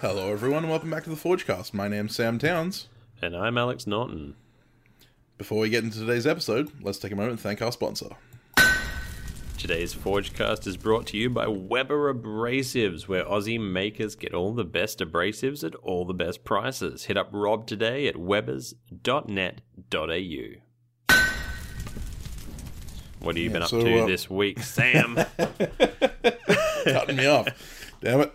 Hello, everyone, and welcome back to the Forgecast. My name's Sam Towns. And I'm Alex Norton. Before we get into today's episode, let's take a moment and thank our sponsor. Today's Forgecast is brought to you by Weber Abrasives, where Aussie makers get all the best abrasives at all the best prices. Hit up Rob today at webers.net.au. What have you been up so, to uh, this week, Sam? Cutting me off. Damn it.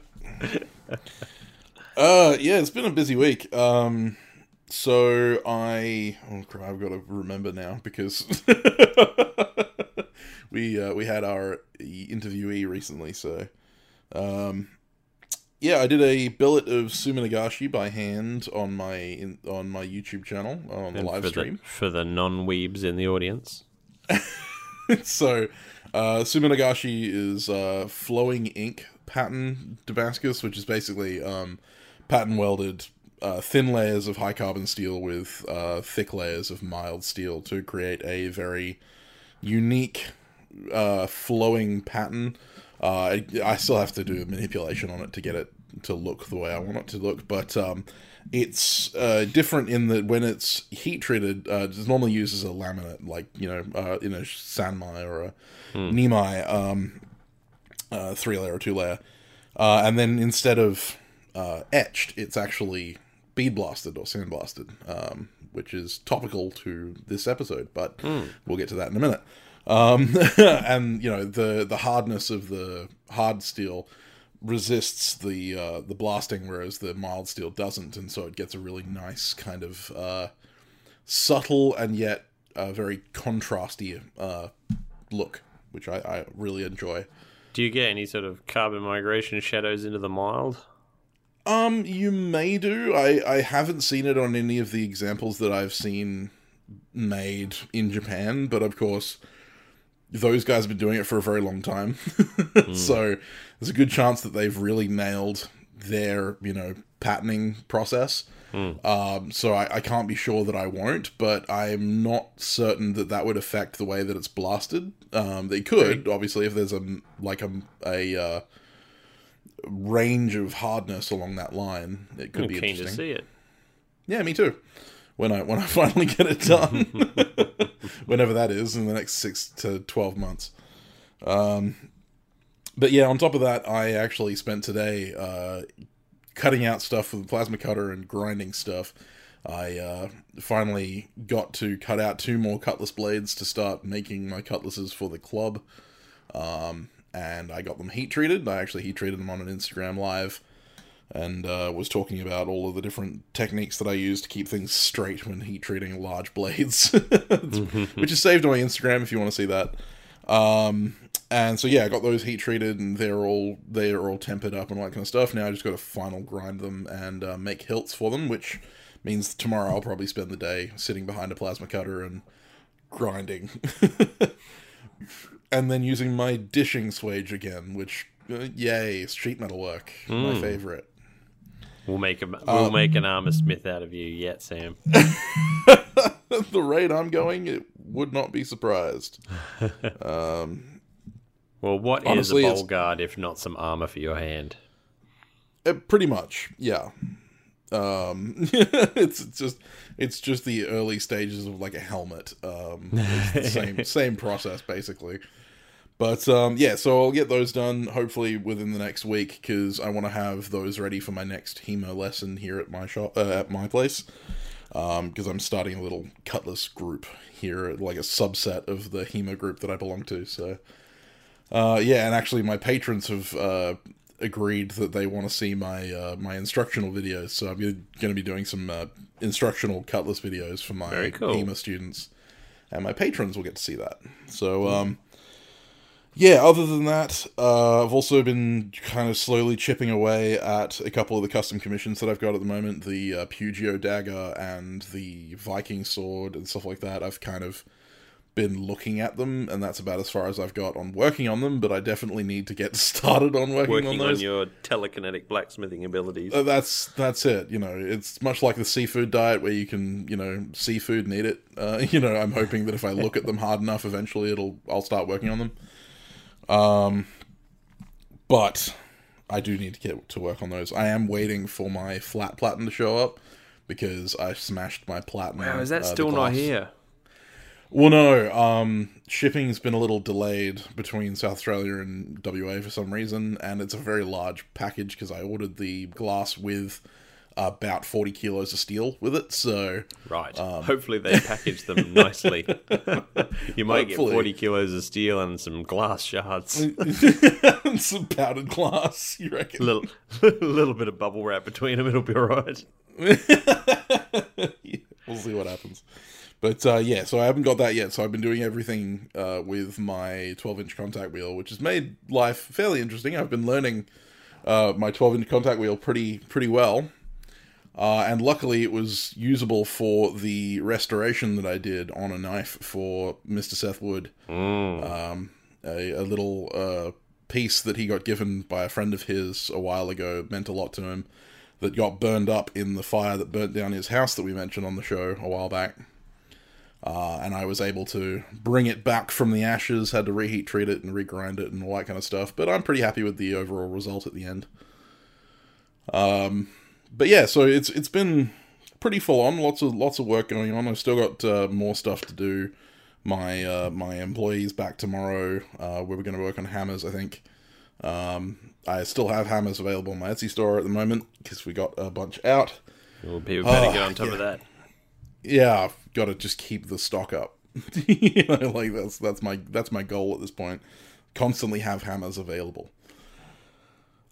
Uh, yeah, it's been a busy week. Um, so I, oh crap, I've got to remember now because we uh, we had our interviewee recently. So, um, yeah, I did a billet of Suminagashi by hand on my in, on my YouTube channel on the live for stream. The, for the non-weebs in the audience. so, uh, Suminagashi is uh, flowing ink pattern Damascus, which is basically um, pattern welded uh, thin layers of high carbon steel with uh, thick layers of mild steel to create a very unique uh, flowing pattern. Uh, I, I still have to do manipulation on it to get it to look the way I want it to look, but um, it's uh, different in that when it's heat treated, uh, it's normally used as a laminate, like you know, uh, in a sanmai or a nimai, um, uh, three layer or two layer, uh, and then instead of uh, etched, it's actually bead blasted or sandblasted, um, which is topical to this episode, but we'll get to that in a minute. Um, and you know the the hardness of the hard steel resists the uh, the blasting, whereas the mild steel doesn't, and so it gets a really nice kind of uh, subtle and yet uh, very contrasty uh, look, which I, I really enjoy. Do you get any sort of carbon migration shadows into the mild? Um, you may do. I I haven't seen it on any of the examples that I've seen made in Japan, but of course, those guys have been doing it for a very long time. so there's a good chance that they've really nailed their, you know, patterning process. Um, so I, I can't be sure that I won't, but I'm not certain that that would affect the way that it's blasted. Um, they could, obviously, if there's a like a a uh, range of hardness along that line, it could I'm be keen interesting. to see it. Yeah, me too. When I when I finally get it done, whenever that is, in the next six to twelve months. Um, but yeah, on top of that, I actually spent today uh, cutting out stuff with the plasma cutter and grinding stuff. I uh, finally got to cut out two more cutlass blades to start making my cutlasses for the club. Um, and I got them heat treated. I actually heat treated them on an Instagram live and uh, was talking about all of the different techniques that I use to keep things straight when heat treating large blades, which is saved on my Instagram if you want to see that. Um, and so yeah, I got those heat treated, and they're all they are all tempered up and all that kind of stuff. Now I just got to final grind them and uh, make hilts for them, which means tomorrow I'll probably spend the day sitting behind a plasma cutter and grinding. and then using my dishing swage again, which uh, yay, street metal work, my favorite. We'll make a we'll make an armor smith out of you yet, Sam. the rate I'm going, it would not be surprised. Well, what is Honestly, a it's- bowl guard if not some armor for your hand? Uh, pretty much, yeah. Um, it's, it's just it's just the early stages of like a helmet. Um, same same process basically. But um, yeah, so I'll get those done hopefully within the next week because I want to have those ready for my next HEMA lesson here at my shop uh, at my place. Um because I'm starting a little cutlass group here, like a subset of the HEMA group that I belong to. So uh, yeah, and actually, my patrons have uh, agreed that they want to see my uh, my instructional videos. So I'm going to be doing some uh, instructional cutlass videos for my cool. HEMA students, and my patrons will get to see that. So um, yeah, other than that, uh, I've also been kind of slowly chipping away at a couple of the custom commissions that I've got at the moment. The uh, Pugio dagger and the Viking sword and stuff like that. I've kind of been looking at them, and that's about as far as I've got on working on them. But I definitely need to get started on working, Working on on, those. your telekinetic blacksmithing abilities. Uh, that's that's it. You know, it's much like the seafood diet where you can, you know, seafood and eat it. Uh, you know, I'm hoping that if I look at them hard enough, eventually it'll I'll start working on them. Um, but I do need to get to work on those. I am waiting for my flat platen to show up because I smashed my platen. wow, is that uh, still not here? Well, no. Um, shipping's been a little delayed between South Australia and WA for some reason, and it's a very large package because I ordered the glass with about forty kilos of steel with it. So Right. Um, Hopefully they package them nicely. you might get 40 kilos of steel and some glass shards. some powdered glass. You A reckon? little, a little bit of bubble wrap between them. It'll be all right. we'll see what happens. But uh, yeah, so I haven't got that yet. So I've been doing everything uh, with my 12 inch contact wheel, which has made life fairly interesting. I've been learning uh, my 12 inch contact wheel pretty pretty well. Uh, and luckily, it was usable for the restoration that I did on a knife for Mr. Seth Wood. Um, a, a little uh, piece that he got given by a friend of his a while ago meant a lot to him. That got burned up in the fire that burnt down his house that we mentioned on the show a while back. Uh, and I was able to bring it back from the ashes, had to reheat treat it and regrind it and all that kind of stuff. But I'm pretty happy with the overall result at the end. Um, but yeah, so it's it's been pretty full on. Lots of lots of work going on. I've still got uh, more stuff to do. My uh, my employees back tomorrow. Uh, where we're going to work on hammers. I think. Um, I still have hammers available in my Etsy store at the moment because we got a bunch out. Well, people better Oh, get on top yeah. of that. Yeah, I've got to just keep the stock up. you know, like that's that's my that's my goal at this point. Constantly have hammers available.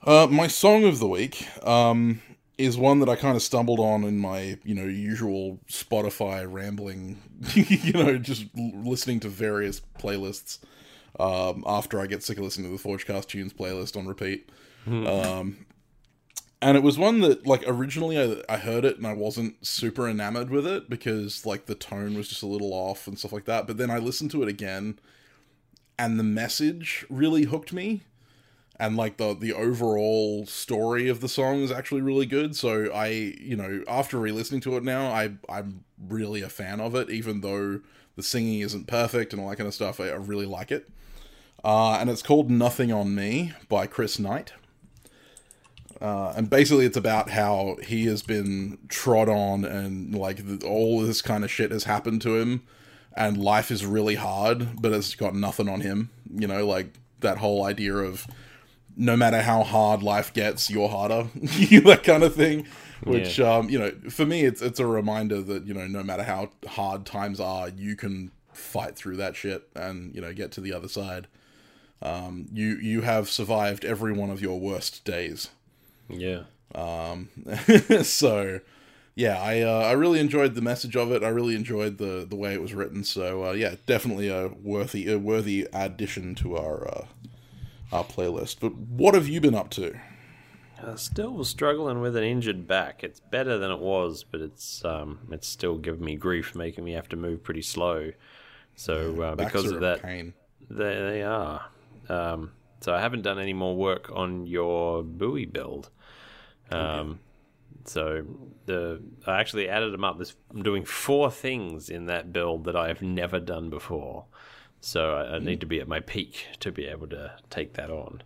Uh, my song of the week um, is one that I kind of stumbled on in my you know usual Spotify rambling, you know, just l- listening to various playlists. Um, after I get sick of listening to the Forgecast Tunes playlist on repeat, um, and it was one that like originally I, I heard it and I wasn't super enamored with it because like the tone was just a little off and stuff like that. But then I listened to it again, and the message really hooked me, and like the the overall story of the song is actually really good. So I you know after re-listening to it now, I I'm really a fan of it, even though the singing isn't perfect and all that kind of stuff. I, I really like it. Uh, and it's called Nothing on Me by Chris Knight. Uh, and basically, it's about how he has been trod on, and like the, all this kind of shit has happened to him, and life is really hard, but it's got nothing on him. You know, like that whole idea of no matter how hard life gets, you're harder, that kind of thing. Which, um, you know, for me, it's it's a reminder that you know, no matter how hard times are, you can fight through that shit and you know get to the other side. Um, you you have survived every one of your worst days. Yeah. so yeah i uh, i really enjoyed the message of it i really enjoyed the the way it was written so uh, yeah definitely a worthy a worthy addition to our uh, our playlist but what have you been up to Uh, still struggling with an injured back. It's better than it was, but it's um, it's still giving me grief, making me have to move pretty slow. So uh, Backs because are of a that, pain. they, they are. Um, so I haven't done any more work on your Bowie build. Um, so the I actually added them up. This I'm doing four things in that build that I have never done before. So I, I need to be at my peak to be able to take that on.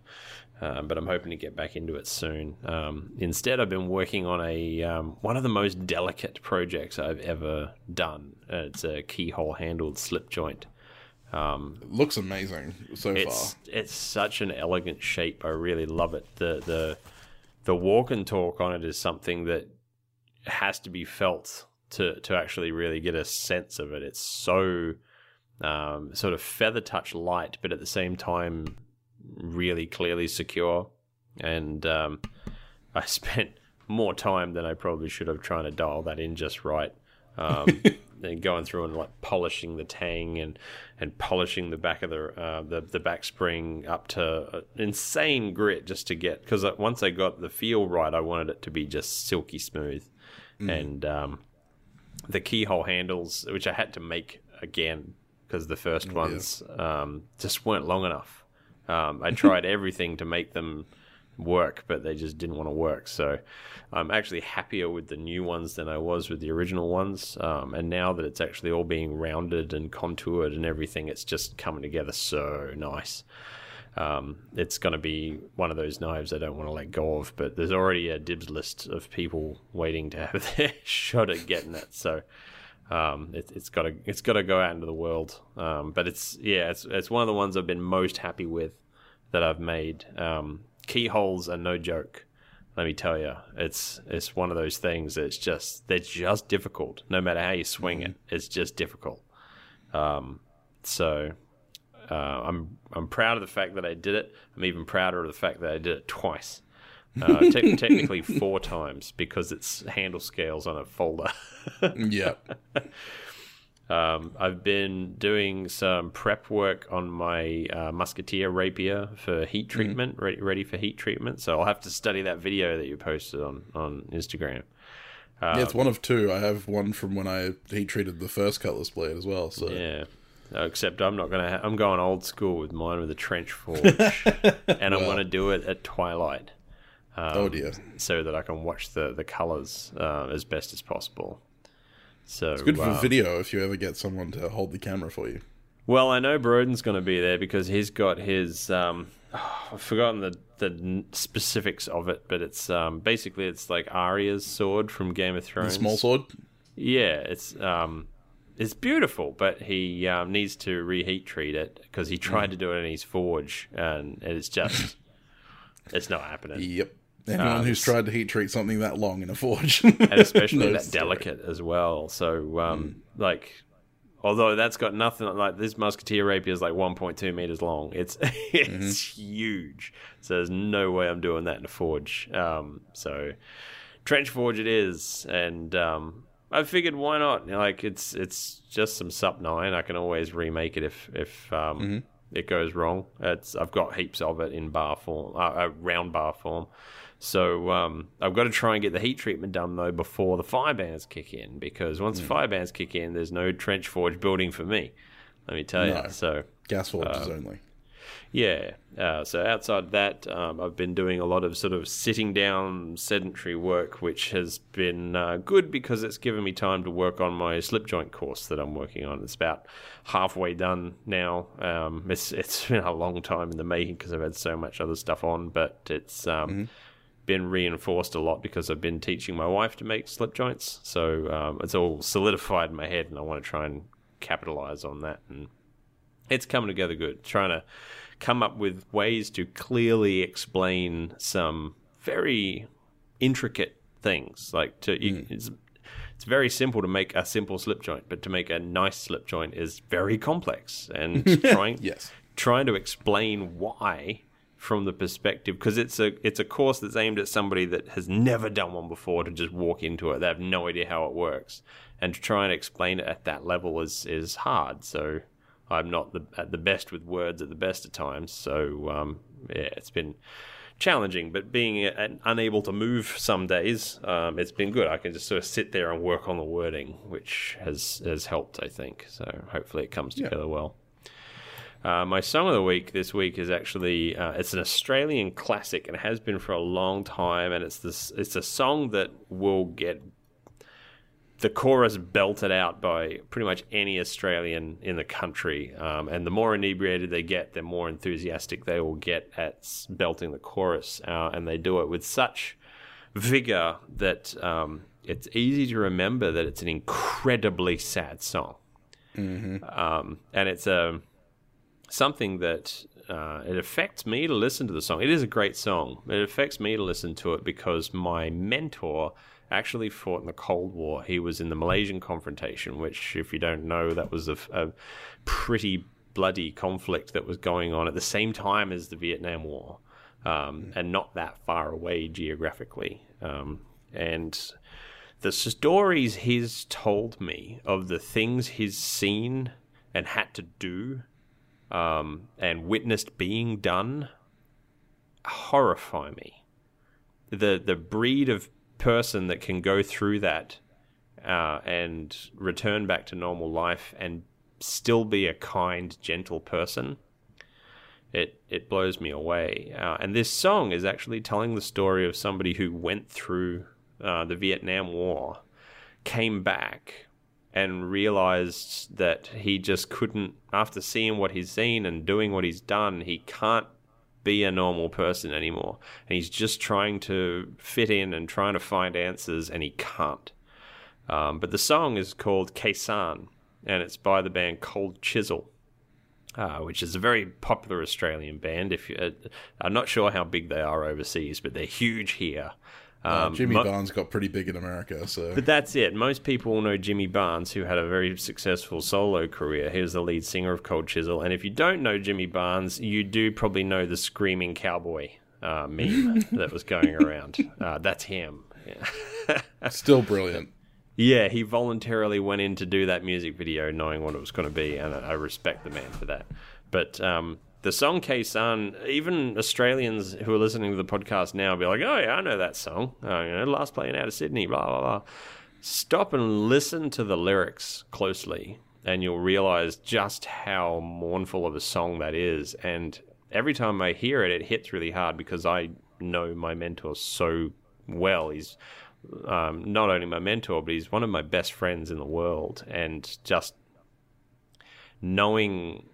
Um, but I'm hoping to get back into it soon. Um, instead, I've been working on a um, one of the most delicate projects I've ever done. Uh, it's a keyhole handled slip joint. Um, looks amazing so it's far it's such an elegant shape. I really love it. The the the walk and talk on it is something that has to be felt to to actually really get a sense of it. It's so um, sort of feather touch light, but at the same time really clearly secure. And um, I spent more time than I probably should have trying to dial that in just right. Um, and going through and like polishing the tang and and polishing the back of the uh, the the back spring up to insane grit just to get because once I got the feel right, I wanted it to be just silky smooth, and um, the keyhole handles which I had to make again because the first ones um, just weren't long enough. Um, I tried everything to make them work, but they just didn't want to work. So I'm actually happier with the new ones than I was with the original ones. Um, and now that it's actually all being rounded and contoured and everything, it's just coming together so nice. Um, it's going to be one of those knives I don't want to let go of, but there's already a dibs list of people waiting to have their shot at getting it. So um, it, has got to it's got to go out into the world. Um, but it's yeah, it's it's one of the ones I've been most happy with that I've made. Um, keyholes are no joke. Let me tell you, it's it's one of those things that's just they're just difficult. No matter how you swing mm-hmm. it, it's just difficult. Um, so uh, I'm I'm proud of the fact that I did it. I'm even prouder of the fact that I did it twice. Uh, te- technically four times because it's handle scales on a folder. yeah. Um, I've been doing some prep work on my uh, musketeer rapier for heat mm-hmm. treatment, mm. ready, ready for heat treatment. So I'll have to study that video that you posted on on Instagram. yeah, it's one of two. I have one from when I heat treated the first cutlass blade as well. So yeah, except I'm not gonna. Ha- I'm going old school with mine with a trench forge, and well. I want to do it at twilight. Um, oh dear! So that I can watch the the colors uh, as best as possible. So it's good for um, video if you ever get someone to hold the camera for you. Well, I know Broden's going to be there because he's got his. Um, oh, I've forgotten the the specifics of it, but it's um, basically it's like Arya's sword from Game of Thrones. The small sword. Yeah, it's um, it's beautiful, but he um, needs to reheat treat it because he tried mm. to do it in his forge, and it's just it's not happening. Yep. Anyone um, who's tried to heat treat something that long in a forge, and especially that story. delicate as well. So, um, mm. like, although that's got nothing like this musketeer rapier is like 1.2 meters long. It's it's mm-hmm. huge. So there's no way I'm doing that in a forge. Um, so trench forge it is, and um, I figured why not? Like it's it's just some SUP nine. I can always remake it if if um, mm-hmm. it goes wrong. It's I've got heaps of it in bar form, uh, uh, round bar form. So um, I've got to try and get the heat treatment done though before the fire bands kick in because once mm. the fire bands kick in, there's no trench forge building for me. Let me tell no. you. So gas forges uh, only. Yeah. Uh, so outside that, um, I've been doing a lot of sort of sitting down sedentary work, which has been uh, good because it's given me time to work on my slip joint course that I'm working on. It's about halfway done now. Um, it's it's been a long time in the making because I've had so much other stuff on, but it's um, mm-hmm been reinforced a lot because I've been teaching my wife to make slip joints. So um, it's all solidified in my head, and I want to try and capitalize on that. And it's coming together good. Trying to come up with ways to clearly explain some very intricate things. Like to, mm. it's, it's very simple to make a simple slip joint, but to make a nice slip joint is very complex. And trying yes. trying to explain why from the perspective because it's a it's a course that's aimed at somebody that has never done one before to just walk into it. They have no idea how it works, and to try and explain it at that level is is hard. So I'm not the at the best with words at the best of times. So um, yeah, it's been challenging, but being unable to move some days, um, it's been good. I can just sort of sit there and work on the wording, which has has helped, I think. So hopefully it comes together yeah. well. Uh, my song of the week this week is actually uh, it's an Australian classic and it has been for a long time, and it's this it's a song that will get the chorus belted out by pretty much any Australian in the country. Um, and the more inebriated they get, the more enthusiastic they will get at belting the chorus, uh, and they do it with such vigor that um, it's easy to remember that it's an incredibly sad song. Mm-hmm. Um, and it's a something that uh, it affects me to listen to the song. It is a great song. It affects me to listen to it because my mentor actually fought in the Cold War. He was in the Malaysian confrontation, which, if you don't know, that was a, a pretty bloody conflict that was going on at the same time as the Vietnam War, um, and not that far away geographically. Um, and the stories he's told me of the things he's seen and had to do um, and witnessed being done horrify me. The the breed of person that can go through that uh, and return back to normal life and still be a kind, gentle person. It it blows me away. Uh, and this song is actually telling the story of somebody who went through uh, the Vietnam War, came back, and realized that he just couldn't. After seeing what he's seen and doing what he's done, he can't be a normal person anymore. And he's just trying to fit in and trying to find answers, and he can't. Um, but the song is called Khe and it's by the band Cold Chisel, uh, which is a very popular Australian band. If you, uh, I'm not sure how big they are overseas, but they're huge here. Uh, Um, Jimmy mo- Barnes got pretty big in America, so but that's it. Most people know Jimmy Barnes, who had a very successful solo career. He was the lead singer of Cold Chisel. And if you don't know Jimmy Barnes, you do probably know the screaming cowboy uh, meme that was going around. Uh, that's him. Yeah. still brilliant. yeah, he voluntarily went in to do that music video knowing what it was going to be. And I respect the man for that. But um, the song Khe Sanh, even Australians who are listening to the podcast now will be like, oh, yeah, I know that song. Uh, you know, last playing out of Sydney, blah, blah, blah. Stop and listen to the lyrics closely and you'll realize just how mournful of a song that is. And every time i hear it it hits really hard because i know my mentor so well. He's um, not only my mentor but he's one of my best friends in the world. And just knowing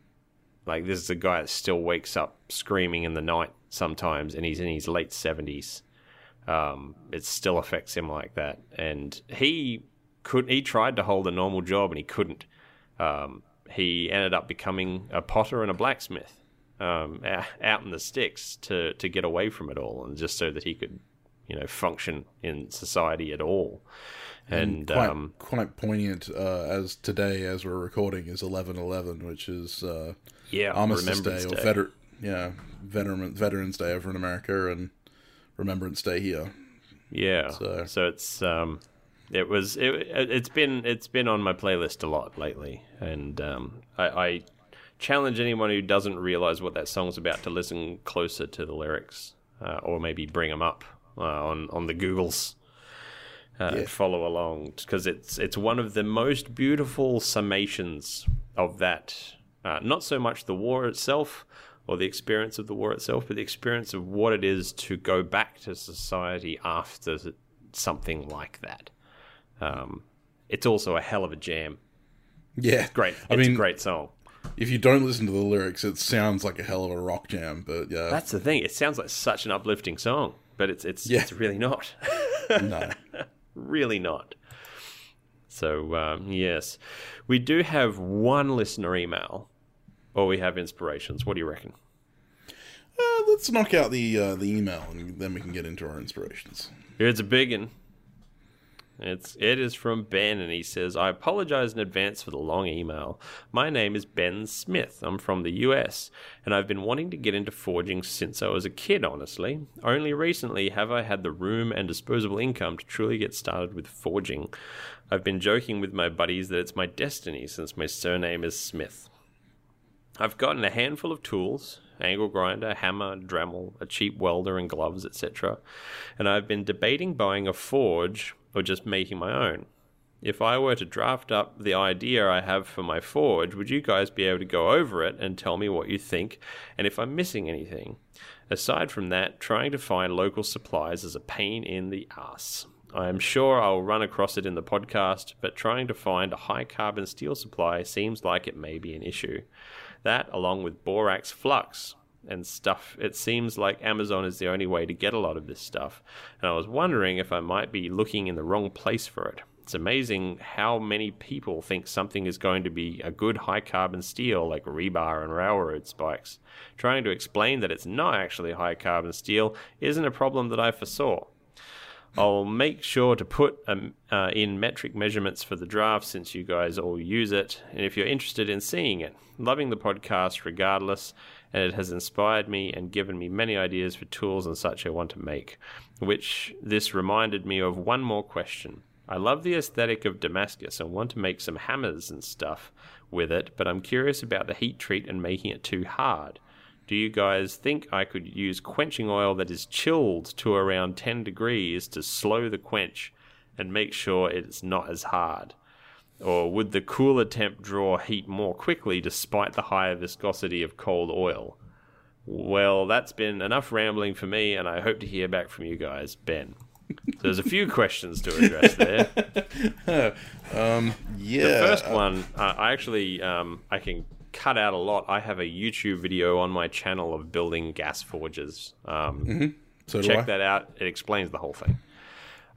like this is a guy that still wakes up screaming in the night sometimes and he's in his late 70s um, it still affects him like that. And he could he tried to hold a normal job and he couldn't. Um, he ended up becoming a potter and a blacksmith um, out in the sticks to to get away from it all and just so that he could you know function in society at all. And quite, um, quite poignant uh, as today, as we're recording, is eleven eleven, which is uh, yeah, Armistice Day, or Day. veter- yeah, veteran Veterans Day over in America, and Remembrance Day here. Yeah. So, So- it's um, it was it, it's been it's been on my playlist a lot lately, and um, I, I challenge anyone who doesn't realize what that song's about to listen closer to the lyrics, uh, or maybe bring them up uh, on on the Googles. Uh, and follow along because it's it's one of the most beautiful summations of that. Uh, not so much the war itself or the experience of the war itself, but the experience of what it is to go back to society after something like that. Um, it's also a hell of a jam. Yeah, Great, I mean, a great song. if you don't listen to the lyrics, it sounds like a hell of a rock jam. But yeah, That's the thing. It sounds like such an uplifting song, but it's it's Yeah. it's really not. no. really not. So um, yes, we do have one listener email, or we have inspirations. What do you reckon? Uh, let's knock out the uh, the email, and then we can get into our inspirations. Here's a big one. It's it is from Ben, and he says, "I apologize in advance for the long email. My name is Ben Smith. I'm from the U.S. and I've been wanting to get into forging since I was a kid. Honestly, only recently have I had the room and disposable income to truly get started with forging. I've been joking with my buddies that it's my destiny since my surname is Smith." I've gotten a handful of tools angle grinder, hammer, Dremel, a cheap welder, and gloves, etc. And I've been debating buying a forge or just making my own. If I were to draft up the idea I have for my forge, would you guys be able to go over it and tell me what you think and if I'm missing anything? Aside from that, trying to find local supplies is a pain in the ass. I am sure I'll run across it in the podcast, but trying to find a high carbon steel supply seems like it may be an issue. That, along with borax flux and stuff, it seems like Amazon is the only way to get a lot of this stuff. And I was wondering if I might be looking in the wrong place for it. It's amazing how many people think something is going to be a good high carbon steel like rebar and railroad spikes. Trying to explain that it's not actually high carbon steel isn't a problem that I foresaw. I'll make sure to put um, uh, in metric measurements for the draft since you guys all use it. And if you're interested in seeing it, loving the podcast regardless, and it has inspired me and given me many ideas for tools and such I want to make. Which this reminded me of one more question. I love the aesthetic of Damascus and want to make some hammers and stuff with it, but I'm curious about the heat treat and making it too hard. Do you guys think I could use quenching oil that is chilled to around 10 degrees to slow the quench and make sure it's not as hard? Or would the cooler temp draw heat more quickly despite the higher viscosity of cold oil? Well, that's been enough rambling for me, and I hope to hear back from you guys, Ben. So there's a few questions to address there. um, yeah. The first one, uh, I actually um, I can cut out a lot. I have a YouTube video on my channel of building gas forges. Um, mm-hmm. so check that out. It explains the whole thing.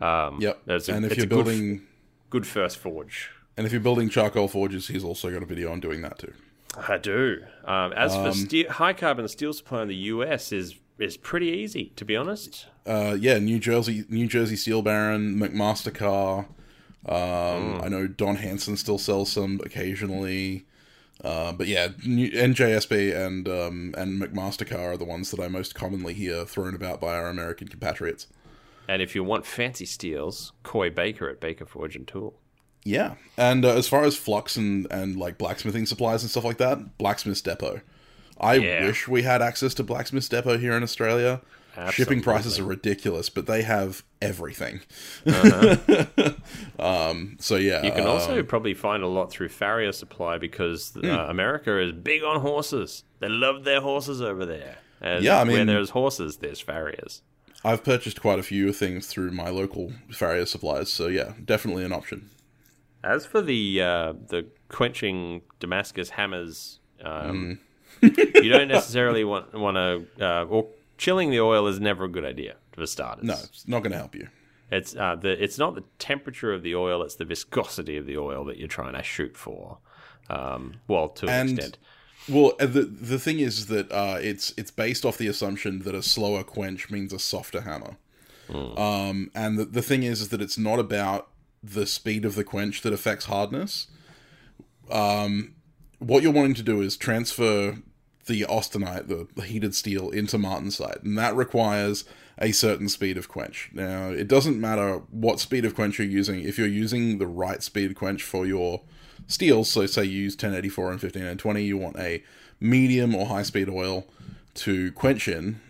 Um, yep. A, and if you're building, good, good first forge. And if you're building charcoal forges, he's also got a video on doing that too. I do. Um, as for um, steel, high carbon steel supply in the US is is pretty easy, to be honest. Uh, yeah, New Jersey, New Jersey Steel Baron, McMaster-Carr. Um, mm. I know Don Hanson still sells some occasionally. Uh, but yeah, NJSB and um, and McMaster-Carr are the ones that I most commonly hear thrown about by our American compatriots. And if you want fancy steels, Coy Baker at Baker Forge and Tool. Yeah, and uh, as far as flux and and like blacksmithing supplies and stuff like that, Blacksmith's Depot. I yeah. wish we had access to Blacksmith's Depot here in Australia. Absolutely. Shipping prices are ridiculous, but they have everything. Uh-huh. um, so yeah, you can also um, probably find a lot through Farrier Supply because uh, mm. America is big on horses. They love their horses over there. And yeah, I mean, where there's horses, there's farriers. I've purchased quite a few things through my local farrier supplies, so yeah, definitely an option. As for the uh, the quenching Damascus hammers, um, mm. you don't necessarily want want to uh, or chilling the oil is never a good idea for starters. No, it's not going to help you. It's uh, the it's not the temperature of the oil; it's the viscosity of the oil that you're trying to shoot for. Um, well, to an extent. Well, uh, the the thing is that uh, it's it's based off the assumption that a slower quench means a softer hammer. Mm. Um, and the, the thing is, is that it's not about the speed of the quench that affects hardness. Um, what you're wanting to do is transfer the austenite, the heated steel, into martensite, and that requires a certain speed of quench. Now, it doesn't matter what speed of quench you're using. If you're using the right speed quench for your steels, so say you use 1084 and 1520, you want a medium or high speed oil to quench in.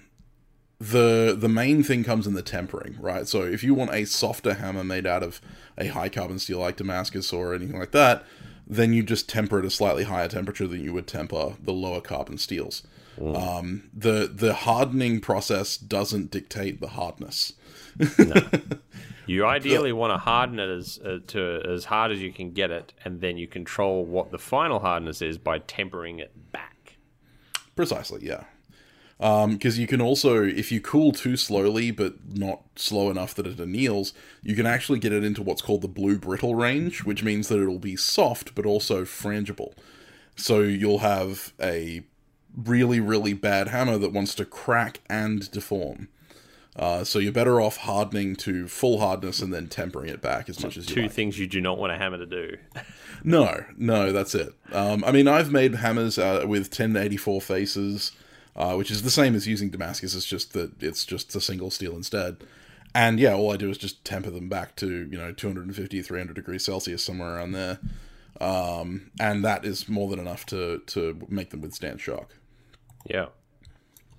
The the main thing comes in the tempering, right? So if you want a softer hammer made out of a high carbon steel like Damascus or anything like that, then you just temper at a slightly higher temperature than you would temper the lower carbon steels. Mm. Um, the the hardening process doesn't dictate the hardness. no. You ideally want to harden it as uh, to as hard as you can get it, and then you control what the final hardness is by tempering it back. Precisely, yeah. Because um, you can also, if you cool too slowly but not slow enough that it anneals, you can actually get it into what's called the blue brittle range, which means that it'll be soft but also frangible. So you'll have a really, really bad hammer that wants to crack and deform. Uh, so you're better off hardening to full hardness and then tempering it back as so much as you two like. things you do not want a hammer to do. no, no, that's it. Um, I mean, I've made hammers uh, with 1084 faces, uh, which is the same as using Damascus. It's just that it's just a single steel instead. And yeah, all I do is just temper them back to you know 250, 300 degrees Celsius somewhere around there, um, and that is more than enough to to make them withstand shock. Yeah.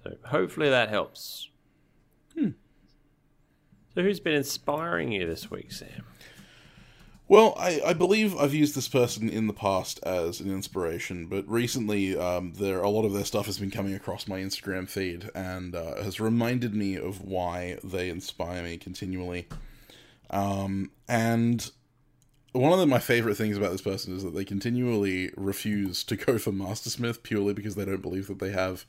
So hopefully that helps. Hmm. So, who's been inspiring you this week, Sam? Well, I, I believe I've used this person in the past as an inspiration, but recently, um, there a lot of their stuff has been coming across my Instagram feed and uh, has reminded me of why they inspire me continually. Um, and one of the, my favorite things about this person is that they continually refuse to go for Mastersmith purely because they don't believe that they have,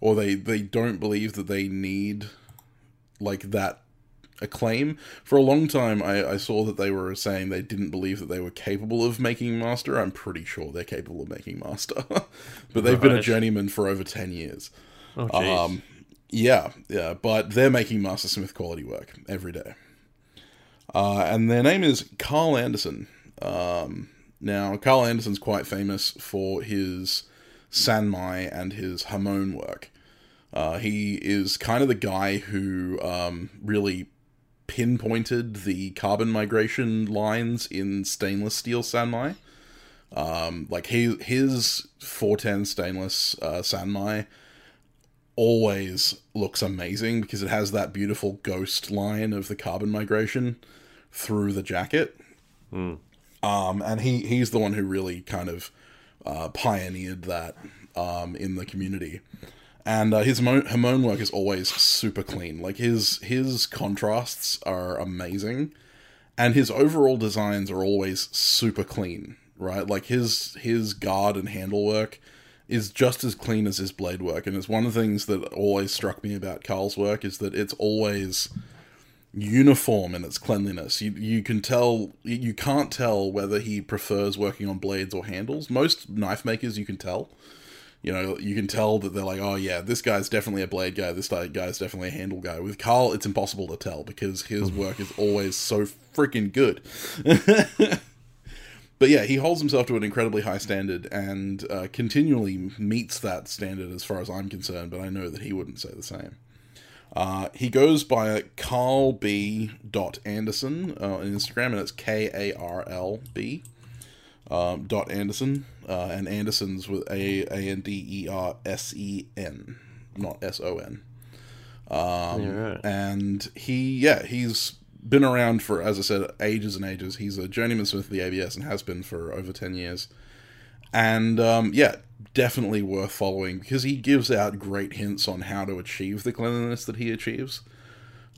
or they they don't believe that they need like that acclaim. For a long time, I, I, saw that they were saying they didn't believe that they were capable of making Master. I'm pretty sure they're capable of making Master, but they've right. been a journeyman for over ten years. Oh, um, yeah, yeah, but they're making Master Smith quality work every day. Uh, and their name is Karl Andersen. Um, now, Karl Andersen's quite famous for his Sanmai and his Hamon work. Uh, he is kind of the guy who um, really pinpointed the carbon migration lines in stainless steel Sanmai. Um, like his his 410 stainless uh, Sanmai always looks amazing because it has that beautiful ghost line of the carbon migration through the jacket. Mm. Um, and he he's the one who really kind of uh, pioneered that um, in the community. And uh, his Hamon work is always super clean. Like his his contrasts are amazing, and his overall designs are always super clean. Right, like his his guard and handle work is just as clean as his blade work, and it's one of the things that always struck me about Karl's work is that it's always uniform in its cleanliness. You you can tell you can't tell whether he prefers working on blades or handles. Most knife makers you can tell. You know, you can tell that they're like, oh yeah, this guy's definitely a blade guy. This guy's definitely a handle guy. With Karl, it's impossible to tell because his work is always so freaking good. but yeah, he holds himself to an incredibly high standard and uh, continually meets that standard as far as I'm concerned. But I know that he wouldn't say the same. Uh, he goes by Karl B. Andersen uh, on Instagram, and it's K A R L B um, dot Andersen, uh, and Andersen's with A A N D E R S E N, not S O N. Um, right. And he, yeah, he's been around for, as I said, ages and ages. He's a journeyman smith of the ABS and has been for over ten years. And um, yeah, definitely worth following because he gives out great hints on how to achieve the cleanliness that he achieves.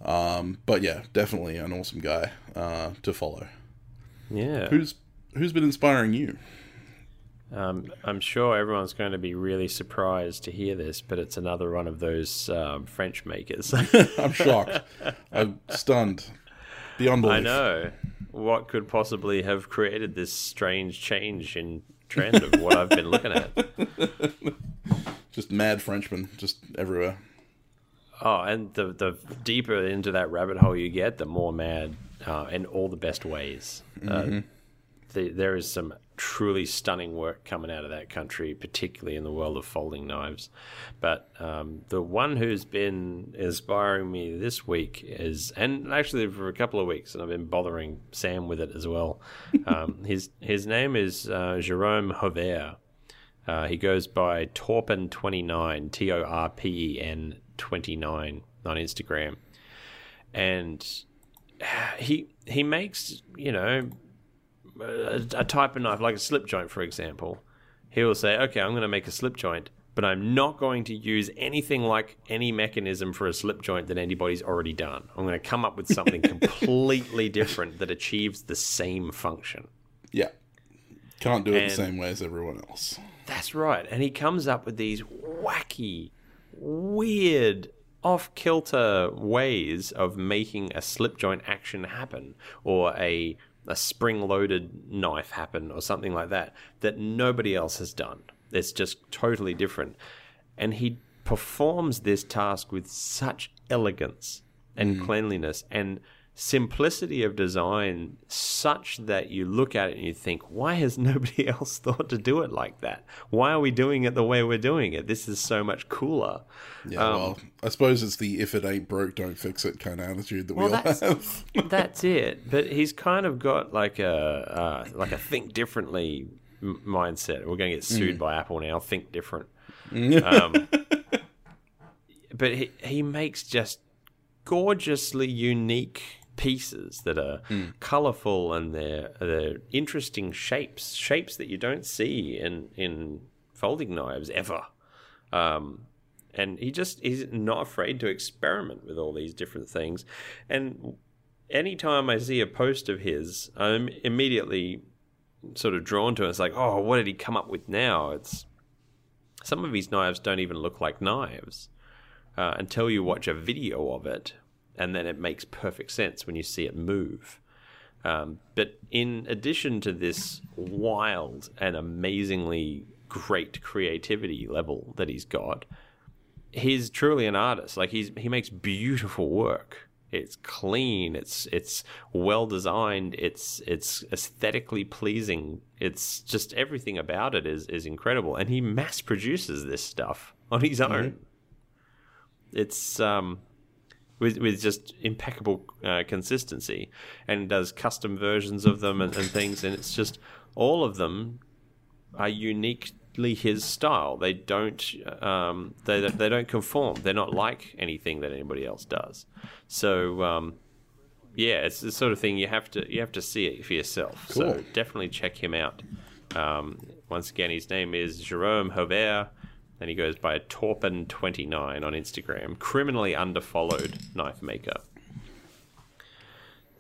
Um, but yeah, definitely an awesome guy uh, to follow. Yeah. Who's who's been inspiring you? Um, I'm sure everyone's going to be really surprised to hear this, but it's another one of those um, French makers. I'm shocked. I'm stunned. Beyond belief. I know. What could possibly have created this strange change in trend of what I've been looking at. Just mad Frenchmen, just everywhere. Oh, and the the deeper into that rabbit hole you get, the more mad, uh, in all the best ways. Uh, mm-hmm. The, there is some truly stunning work coming out of that country, particularly in the world of folding knives. But um, the one who's been inspiring me this week is, and actually for a couple of weeks, and I've been bothering Sam with it as well. Um, his his name is uh, Jerome Haubert. Uh, he goes by Torpen29, T O R P E N 29 on Instagram. And he he makes, you know, a, a type of knife, like a slip joint, for example, he will say, okay, I'm going to make a slip joint, but I'm not going to use anything like any mechanism for a slip joint that anybody's already done. I'm going to come up with something completely different that achieves the same function. Yeah. Can't do it and the same way as everyone else. That's right. And he comes up with these wacky, weird, off kilter ways of making a slip joint action happen or a a spring loaded knife happen or something like that that nobody else has done. It's just totally different. And he performs this task with such elegance and mm. cleanliness and simplicity of design such that you look at it and you think, why has nobody else thought to do it like that? Why are we doing it the way we're doing it? This is so much cooler. Yeah, um, well, I suppose it's the if it ain't broke, don't fix it kind of attitude that well, we all that's, have. that's it. But he's kind of got like a uh, like a think differently mindset. We're going to get sued mm. by Apple now. Think different. um, but he he makes just gorgeously unique pieces that are mm. colorful and they're they're interesting shapes, shapes that you don't see in in folding knives ever. Um, and he just he's not afraid to experiment with all these different things. And anytime I see a post of his, I'm immediately sort of drawn to it. It's like, oh, what did he come up with now? It's some of his knives don't even look like knives uh, until you watch a video of it and then it makes perfect sense when you see it move. Um, but in addition to this wild and amazingly great creativity level that he's got, he's truly an artist. Like he's he makes beautiful work. It's clean. It's it's well designed. It's it's aesthetically pleasing. It's just everything about it is is incredible. And he mass produces this stuff on his own. Mm-hmm. It's um with with just impeccable uh, consistency, and does custom versions of them and, and things, and it's just all of them are uniquely his style. They don't um, they they don't conform. They're not like anything that anybody else does. So um, yeah, it's the sort of thing you have to you have to see it for yourself. So definitely check him out. Um, once again, his name is Jerome Haubert, and he goes by Torpen29 on Instagram. Criminally underfollowed knife maker.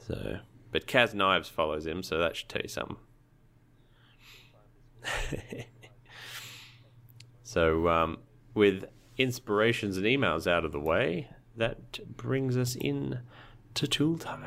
So, but Kaz Knives follows him, so that should tell you something. so, um, with inspirations and emails out of the way, that brings us in to tool time.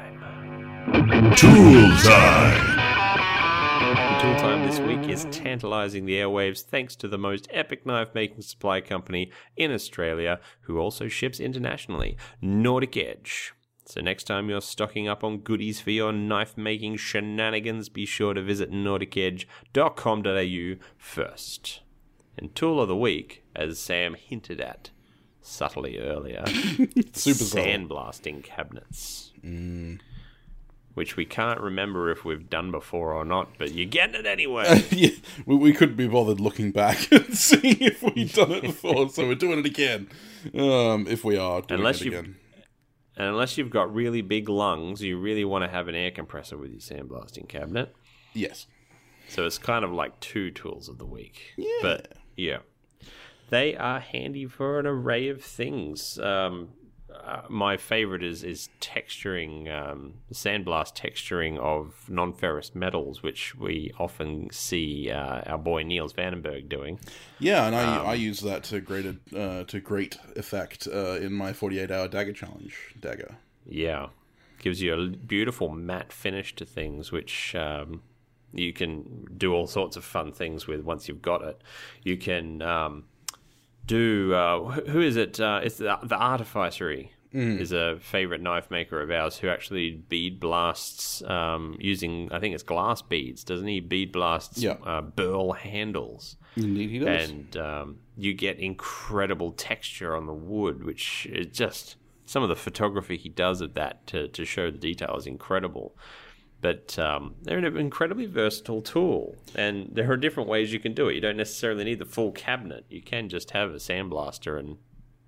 Tool time. Tool time this week is tantalizing the airwaves thanks to the most epic knife making supply company in Australia, who also ships internationally, Nordic Edge. So next time you're stocking up on goodies for your knife making shenanigans, be sure to visit nordicedge.com.au first. And tool of the week, as Sam hinted at subtly earlier, sandblasting cabinets. Mm. Which we can't remember if we've done before or not, but you're getting it anyway. yeah, we, we couldn't be bothered looking back and seeing if we've done it before, so we're doing it again. Um, if we are doing Unless it you've- again. and unless you've got really big lungs, you really want to have an air compressor with your sandblasting cabinet. Yes. So it's kind of like two tools of the week. Yeah. But yeah, they are handy for an array of things. Um, uh, my favorite is is texturing, um, sandblast texturing of non-ferrous metals, which we often see uh, our boy Niels Vandenberg doing. Yeah, and I, Um, I use that to great uh, to great effect uh, in my 48 hour dagger challenge dagger. Yeah, gives you a beautiful matte finish to things, which um, you can do all sorts of fun things with once you've got it. You can um, do uh, who is it? Uh, it's the, the Artificery. Is a favorite knife maker of ours who actually bead blasts um, using I think it's glass beads, doesn't he? Bead blasts Yeah. uh, burl handles Indeed, he does. and um, you get incredible texture on the wood, which is just some of the photography he does of that to, to show the detail is incredible. But um, they're an incredibly versatile tool, and there are different ways you can do it. You don't necessarily need the full cabinet. You can just have a sandblaster, and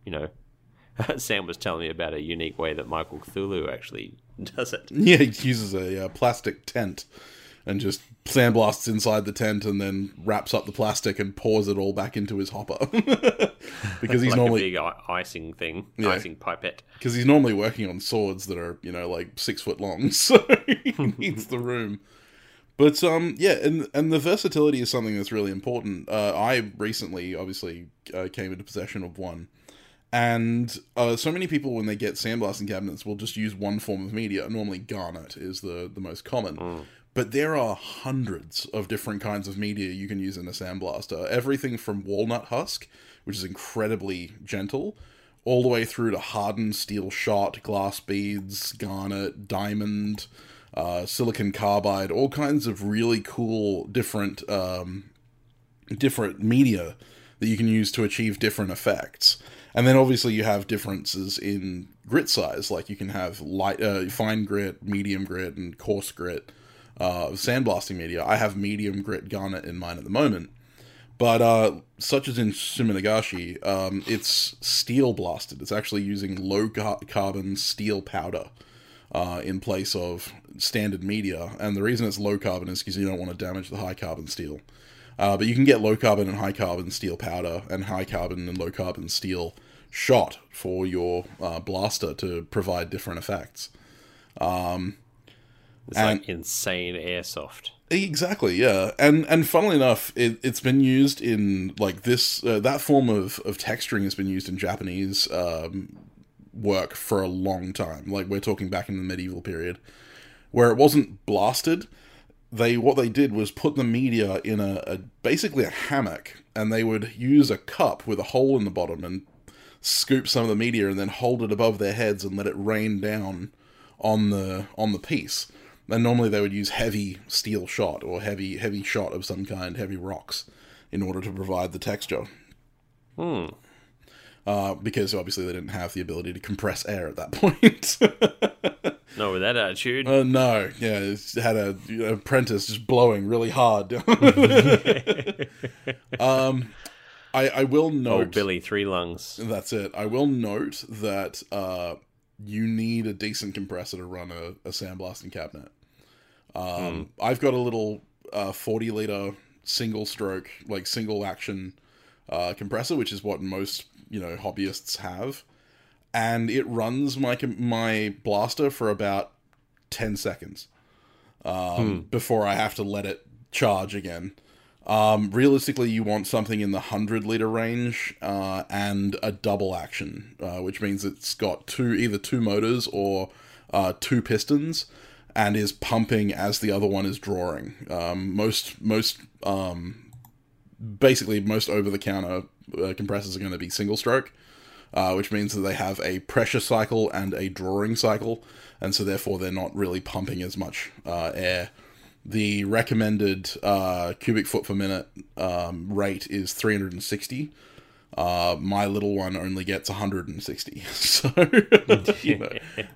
you know, Sam was telling me about a unique way that Michael Cthulhu actually does it. Yeah, he uses a uh, plastic tent and just sandblasts inside the tent and then wraps up the plastic and pours it all back into his hopper. because he's like normally a big icing thing, Yeah. icing pipette. because he's normally working on swords that are you know like six foot long, so he needs the room. But um, yeah, and and the versatility is something that's really important. Uh, I recently, obviously, uh, came into possession of one, and uh, so many people when they get sandblasting cabinets will just use one form of media. Normally, garnet is the the most common. But there are hundreds of different kinds of media you can use in a sandblaster. Everything from walnut husk, which is incredibly gentle, all the way through to hardened steel shot, glass beads, garnet, diamond, uh, silicon carbide, all kinds of really cool different um, different media that you can use to achieve different effects. And then obviously you have differences in grit size, like you can have light, uh, fine grit, medium grit, and coarse grit uh, sandblasting media. I have medium grit garnet in mine at the moment. But uh, such as in Suminagashi, um, it's steel blasted. It's actually using low ca- carbon steel powder uh, in place of standard media. And the reason it's low carbon is because you don't want to damage the high carbon steel. Uh, but you can get low carbon and high carbon steel powder and high carbon and low carbon steel shot for your uh, blaster to provide different effects. It's And- like insane airsoft. Exactly, yeah, and and funnily enough, it, it's been used in like this uh, that form of of texturing has been used in Japanese um, work for a long time. Like we're talking back in the medieval period, where it wasn't blasted. They what they did was put the media in a, a basically a hammock, and they would use a cup with a hole in the bottom and scoop some of the media, and then hold it above their heads and let it rain down on the on the piece. And normally they would use heavy steel shot or heavy heavy shot of some kind, heavy rocks, in order to provide the texture. Hmm. Uh, because obviously they didn't have the ability to compress air at that point. No, with that attitude, uh, no, yeah, it's had a you know, apprentice just blowing really hard. um, I I will oh note Billy Three Lungs. That's it. I will note that uh, you need a decent compressor to run a, a sandblasting cabinet. Um, I've got a little uh, 40 liter single stroke, like single action uh, compressor, which is what most you know hobbyists have, and it runs my my blaster for about 10 seconds um, before I have to let it charge again. Um, realistically, you want something in the 100 liter range uh, and a double action, uh, which means it's got two either two motors or uh, two pistons and is pumping as the other one is drawing. Um, most most um, basically most over the counter uh, compressors are going to be single stroke, uh, which means that they have a pressure cycle and a drawing cycle, and so therefore they're not really pumping as much uh, air. The recommended uh, cubic foot per minute um, rate is 360. Uh, my little one only gets 160, so you know,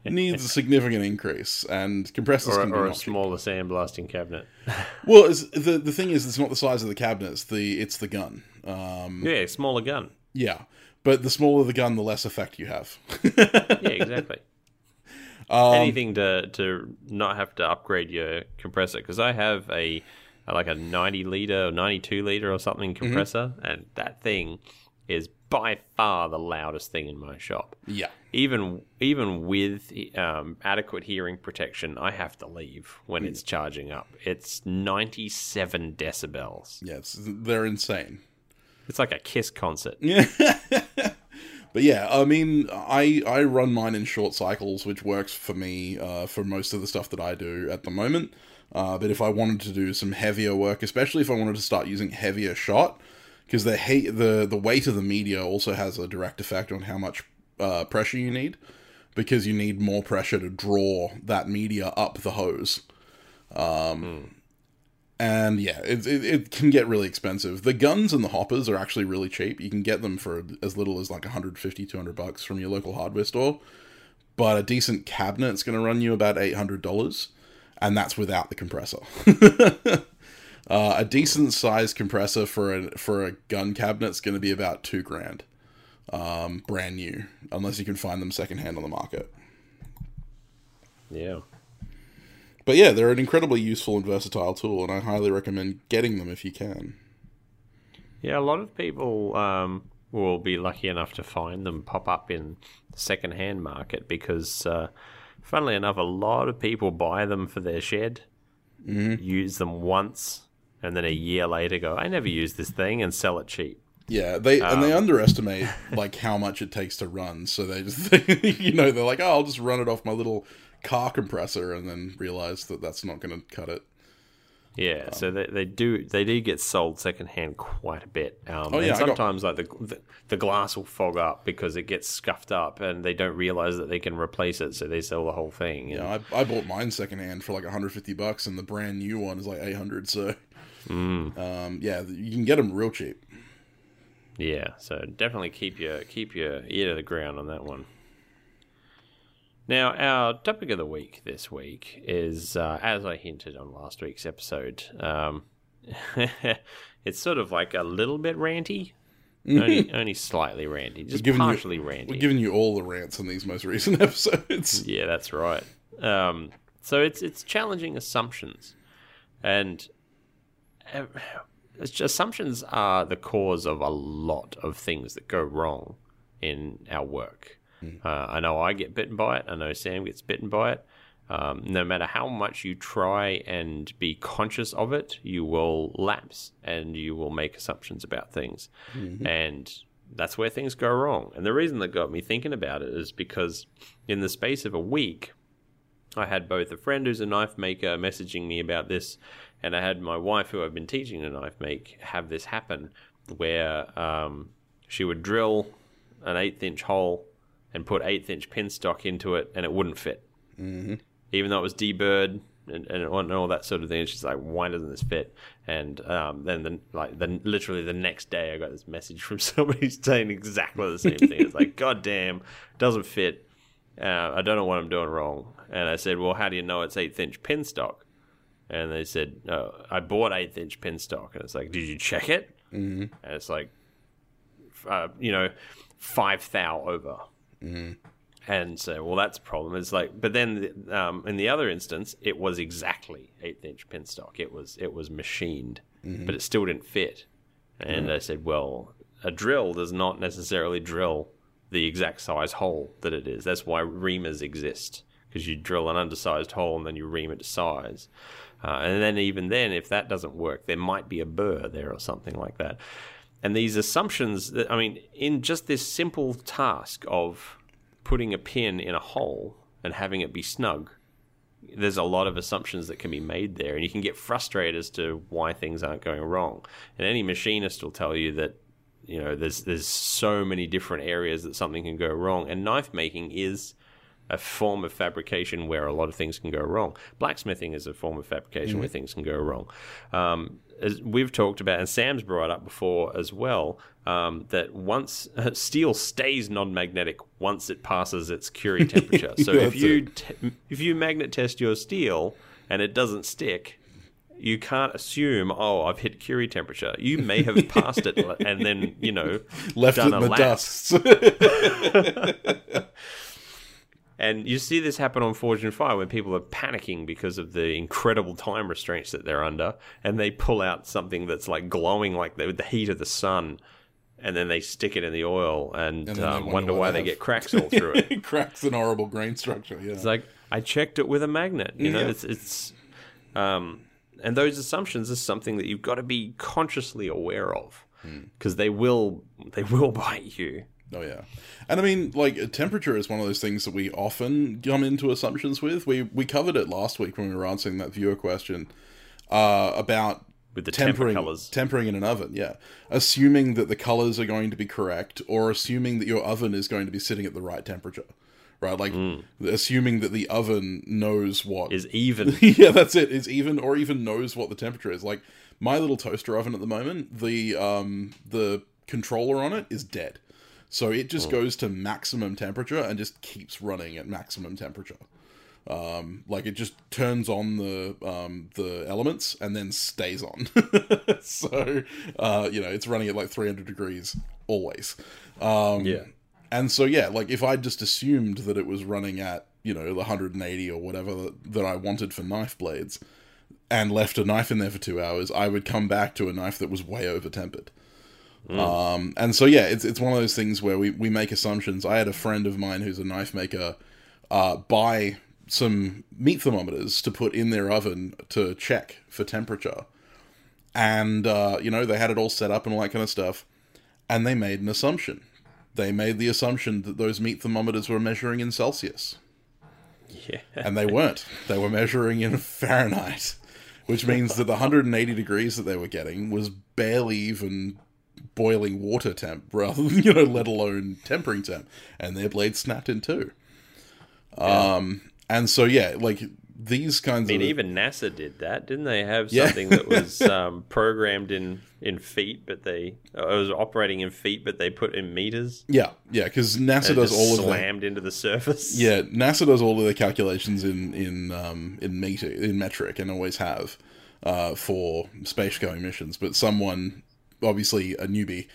needs a significant increase. And compressors Or, can be or a not cheap. smaller sandblasting cabinet. Well, the the thing is, it's not the size of the cabinet; it's the it's the gun. Um, Yeah, smaller gun. yeah, but the smaller the gun, the less effect you have. Yeah, exactly. Um, Anything to to not have to upgrade your compressor because I have a like a ninety liter or ninety two liter or something Mm-hmm. compressor, and that thing is by far the loudest thing in my shop. yeah, Even even with um, adequate hearing protection, I have to leave when Mm. it's charging up. It's ninety seven decibels. Yes, they're insane. It's like a Kiss concert. Yeah. But yeah, I mean, I I run mine in short cycles, which works for me uh, for most of the stuff that I do at the moment. Uh, but if I wanted to do some heavier work, especially if I wanted to start using heavier shot, because the he- the the weight of the media also has a direct effect on how much uh, pressure you need, because you need more pressure to draw that media up the hose. Um, and yeah, it, it, it can get really expensive. The guns and the hoppers are actually really cheap. You can get them for as little as like 150, 200 bucks from your local hardware store. But a decent cabinet's going to run you about $800, and that's without the compressor. uh, a decent sized compressor for a for a gun cabinet's going to be about two grand, um, brand new, unless you can find them secondhand on the market. Yeah. But yeah, they're an incredibly useful and versatile tool, and I highly recommend getting them if you can. Yeah, a lot of people um, will be lucky enough to find them pop up in the second-hand market because, uh, funnily enough, a lot of people buy them for their shed, use them once, and then a year later go, "I never used this thing," and sell it cheap. Yeah, they and they underestimate like how much it takes to run. So they just, you know, they're like, "Oh, I'll just run it off my little car compressor," and then realize that that's not going to cut it. Yeah, so they, they do they do get sold secondhand quite a bit. Um, Oh, and yeah, got- sometimes like the, the the glass will fog up because it gets scuffed up, and they don't realize that they can replace it, so they sell the whole thing. You know, I, I bought mine secondhand for like 150 bucks, and the brand new one is like 800. So, um, yeah, you can get them real cheap. Yeah, so definitely keep your keep your ear to the ground on that one. Now, our topic of the week this week is, uh, as I hinted on last week's episode, um, it's sort of like a little bit ranty, only, only slightly ranty, just giving you- partially ranty. We're giving you all the rants in these most recent episodes. Yeah, that's right. Um, so it's it's challenging assumptions, and assumptions are the cause of a lot of things that go wrong in our work. Uh, I know I get bitten by it. I know Sam gets bitten by it. Um, no matter how much you try and be conscious of it, you will lapse and you will make assumptions about things. And that's where things go wrong. And the reason that got me thinking about it is because in the space of a week, I had both a friend who's a knife maker messaging me about this, and I had my wife, who I've been teaching to knife make, have this happen where um, she would drill an eighth inch hole and put eighth inch pin stock into it, and it wouldn't fit. Mm-hmm. Even though it was deburred and, and all- and all that sort of thing, she's like, "Why doesn't this fit?" And um, then, the, like, then literally the next day, I got this message from somebody saying exactly the same thing. It's like, "God damn, doesn't fit." uh, I don't know what I'm doing wrong. And I said, well, how do you know it's eighth inch pin stock? And they said, uh, I bought eighth inch pin stock. And it's like, did you check it? Mm-hmm. And it's like, uh, you know, five thou over. Mm-hmm. And so, well, that's a problem. It's like, but then um, in the other instance, it was exactly eighth inch pin stock. It was it was machined, but it still didn't fit. And I said, well, a drill does not necessarily drill the exact size hole that it is. That's why reamers exist because you drill an undersized hole and then you ream it to size. Uh, and then even then, if that doesn't work, there might be a burr there or something like that. And these assumptions, that, I mean, in just this simple task of putting a pin in a hole and having it be snug, there's a lot of assumptions that can be made there, and you can get frustrated as to why things aren't going wrong. And any machinist will tell you that you know there's there's so many different areas that something can go wrong, and knife making is a form of fabrication where a lot of things can go wrong. Blacksmithing is a form of fabrication where things can go wrong. Um, as we've talked about, and Sam's brought up before as well, um, that once steel stays non-magnetic once it passes its Curie temperature. So if you te- if you magnet test your steel and it doesn't stick, you can't assume, oh, I've hit Curie temperature. You may have passed it and then you know Left it in the dust. And you see this happen on Forged in Fire when people are panicking because of the incredible time restraints that they're under, and they pull out something that's like glowing like the, with the heat of the sun, and then they stick it in the oil and, And um, wonder wonder why they they get cracks all through it. cracks an horrible grain structure. Yeah. It's like I checked it with a magnet. You know, Yeah. it's it's um, and those assumptions is something that you've got to be consciously aware of Hmm. because they will they will bite you. Oh yeah, and I mean, like temperature is one of those things that we often come into assumptions with. We we covered it last week when we were answering that viewer question uh, about With the temper tempering colours. tempering in an oven. Yeah, assuming that the colors are going to be correct, or assuming that your oven is going to be sitting at the right temperature, right? Like assuming that the oven knows what Hmm. Even yeah, that's it. Is even or even knows what the temperature is. Like my little toaster oven at the moment, the um the controller on it is dead. So it just goes to maximum temperature and just keeps running at maximum temperature. Um, like it just turns on the um, the elements and then stays on. so uh, you know it's running at like 300 degrees always. Um, yeah. and so yeah, like if I just assumed that it was running at you know the 180 or whatever that, that I wanted for knife blades, and left a knife in there for two hours, I would come back to a knife that was way over tempered. Um, and so yeah, it's it's one of those things where we we make assumptions. I had a friend of mine who's a knife maker uh, buy some meat thermometers to put in their oven to check for temperature, and uh, you know they had it all set up and all that kind of stuff, and they made an assumption. They made the assumption that those meat thermometers were measuring in Celsius Yeah. and they weren't. They were measuring in Fahrenheit, which means that the 180 degrees that they were getting was barely even boiling water temp, rather than, you know, let alone tempering temp, and their blade snapped in two. Um, and so yeah, like these kinds I mean, of even NASA did that, didn't they? Have Yeah. something that was um, programmed in in feet, but they uh, it was operating in feet, but they put in meters. yeah, yeah, because NASA does all of slammed into the surface. Yeah, NASA does all of their calculations in in um, in meter in metric and always have uh, for space going missions. But someone, obviously a newbie,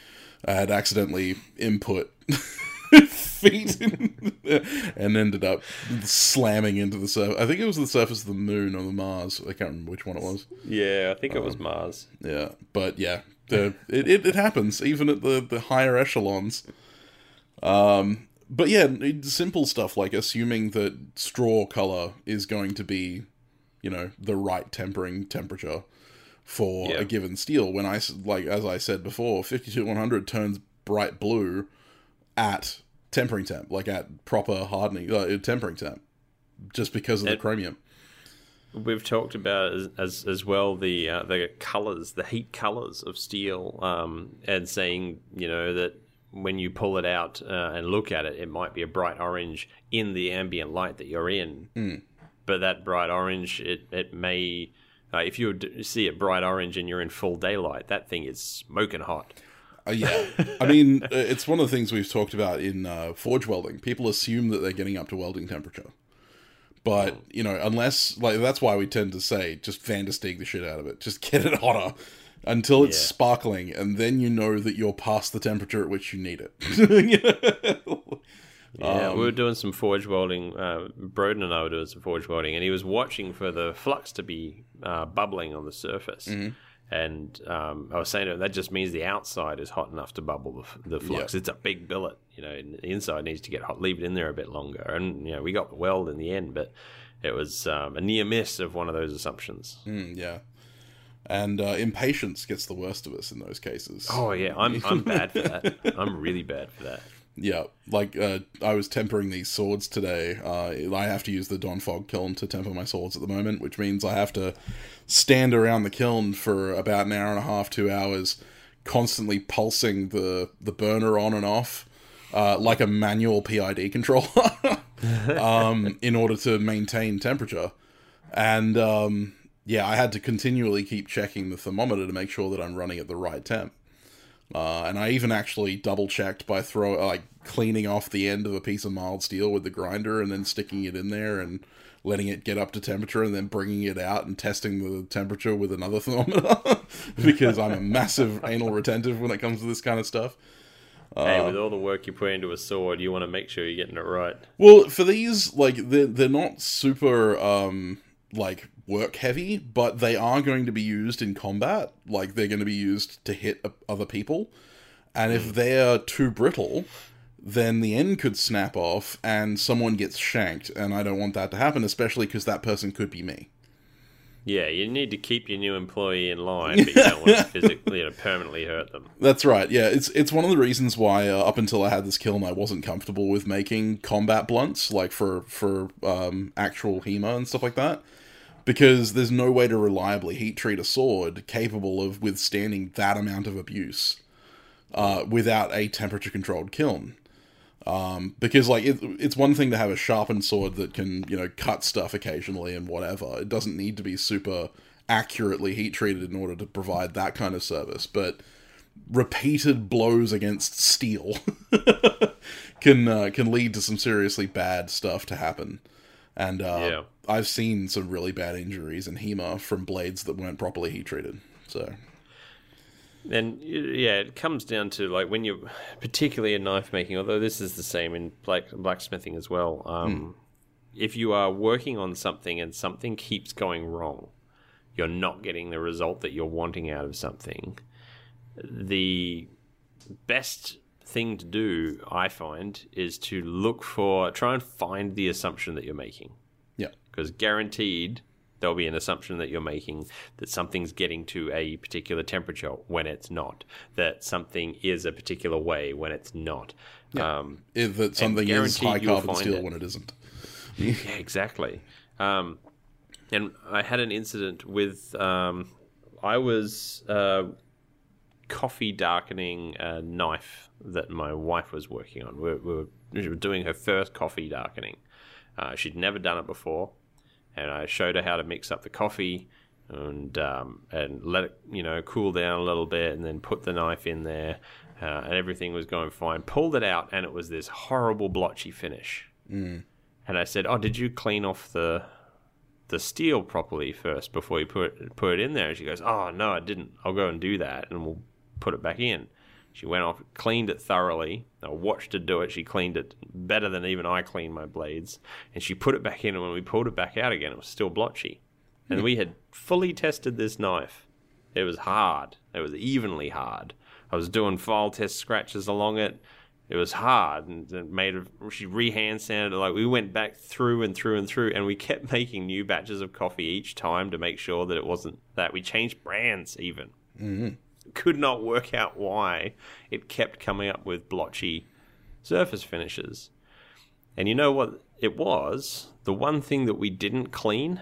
I had accidentally input feet in, and ended up slamming into the surface. I think it was the surface of the moon or the Mars. I can't remember which one it was. yeah. I think it was Um, Mars. Yeah, but yeah, the, it, it it happens even at the the higher echelons. Um, but yeah, simple stuff like assuming that straw color is going to be, you know, the right tempering temperature for Yeah. a given steel. When I like as I said before, fifty two one hundred turns bright blue at tempering temp, like at proper hardening uh, tempering temp, just because of the chromium. We've talked about as as, as well the uh, the colors, the heat colors of steel, um, and saying you know that when you pull it out uh, and look at it, it might be a bright orange in the ambient light that you're in. Hmm. But that bright orange, it it may. Uh, if you see it bright orange and you're in full daylight, that thing is smoking hot. Uh, yeah, I mean, uh, it's one of the things we've talked about in uh, forge welding. People assume that they're getting up to welding temperature, but you know, unless like that's why we tend to say just Van der Steeg the shit out of it, just get it hotter until it's Yeah. sparkling, and then you know that you're past the temperature at which you need it. Yeah, Um, we were doing some forge welding. Uh, Broden and I were doing some forge welding, and he was watching for the flux to be uh, bubbling on the surface. Mm-hmm. And um, I was saying to him, that just means the outside is hot enough to bubble the, the flux. It's a big billet, you know, and the inside needs to get hot. Leave it in there a bit longer. And, you know, we got the weld in the end, but it was um, a near miss of one of those assumptions. Mm, yeah. And uh, impatience gets the worst of us in those cases. Oh, yeah, I'm, I'm bad for that. I'm really bad for that. Yeah, like uh, I was tempering these swords today. Uh, I have to use the Don Fogg kiln to temper my swords at the moment, which means I have to stand around the kiln for about an hour and a half, two hours, constantly pulsing the the burner on and off, uh, like a manual PID controller, um, in order to maintain temperature. And um, yeah, I had to continually keep checking the thermometer to make sure that I'm running at the right temp. Uh, and I even actually double checked by throw like cleaning off the end of a piece of mild steel with the grinder and then sticking it in there and letting it get up to temperature and then bringing it out and testing the temperature with another thermometer because I'm a massive anal retentive when it comes to this kind of stuff. hey, with all the work you put into a sword, you want to make sure you're getting it right. Well, for these, like they're they're not super um like work heavy, but they are going to be used in combat. Like they're going to be used to hit other people, and if they're too brittle, then the end could snap off and someone gets shanked, and I don't want that to happen, especially because that person could be me. Yeah, you need to keep your new employee in line, but you don't want to physically or permanently hurt them. That's right. Yeah, it's it's one of the reasons why uh, up until I had this kiln, I wasn't comfortable with making combat blunts, like for for um, actual HEMA and stuff like that, because there's no way to reliably heat treat a sword capable of withstanding that amount of abuse uh, without a temperature controlled kiln. Um, because like it, it's one thing to have a sharpened sword that can you know cut stuff occasionally and whatever. It doesn't need to be super accurately heat treated in order to provide that kind of service, but repeated blows against steel can uh, can lead to some seriously bad stuff to happen. And uh, Yeah. I've seen some really bad injuries in HEMA from blades that weren't properly heat treated. So And yeah, it comes down to like when you're particularly in knife making, although this is the same in black, blacksmithing as well. Um, If you are working on something and something keeps going wrong, you're not getting the result that you're wanting out of something. The best thing to do, I find, is to look for, try and find the assumption that you're making because guaranteed there'll be an assumption that you're making that something's getting to a particular temperature when it's not, that something is a particular way when it's not. Um, if that something is high carbon steel it. when it isn't. yeah, exactly. Um, and I had an incident with um, I was uh, coffee darkening a knife that my wife was working on. We were, we were, we were doing her first coffee darkening. Uh, she'd never done it before, and I showed her how to mix up the coffee and um, and let it you know cool down a little bit, and then put the knife in there, uh, and everything was going fine. Pulled it out, and it was this horrible blotchy finish. And I said, "Oh, did you clean off the the steel properly first before you put put it in there?" And she goes, "Oh no, I didn't. I'll go and do that, and we'll put it back in." She went off, cleaned it thoroughly. I watched her do it. She cleaned it better than even I cleaned my blades, and she put it back in. And when we pulled it back out again, it was still blotchy. And we had fully tested this knife. It was hard. It was evenly hard. I was doing file test scratches along it. It was hard and it made of she rehand sanded it like we went back through and through and through and we kept making new batches of coffee each time to make sure that it wasn't that we changed brands even mm-hmm. Could not work out why it kept coming up with blotchy surface finishes and you know what it was the one thing that we didn't clean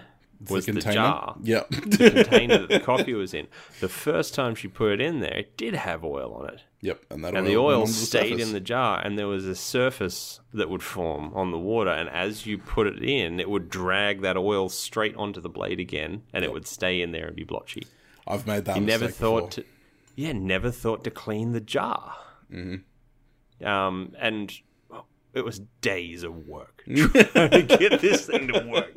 was the, container? jar Yeah. the container that the coffee was in the first time she put it in there it did have oil on it yep. And that and the oil stayed surface. in the jar and there was a surface that would form on the water and as you put it in it would drag that oil straight onto the blade again and it would stay in there and be blotchy I've made that. you never thought before. to yeah never thought to clean the jar mm-hmm. um, and it was days of work trying to get this thing to work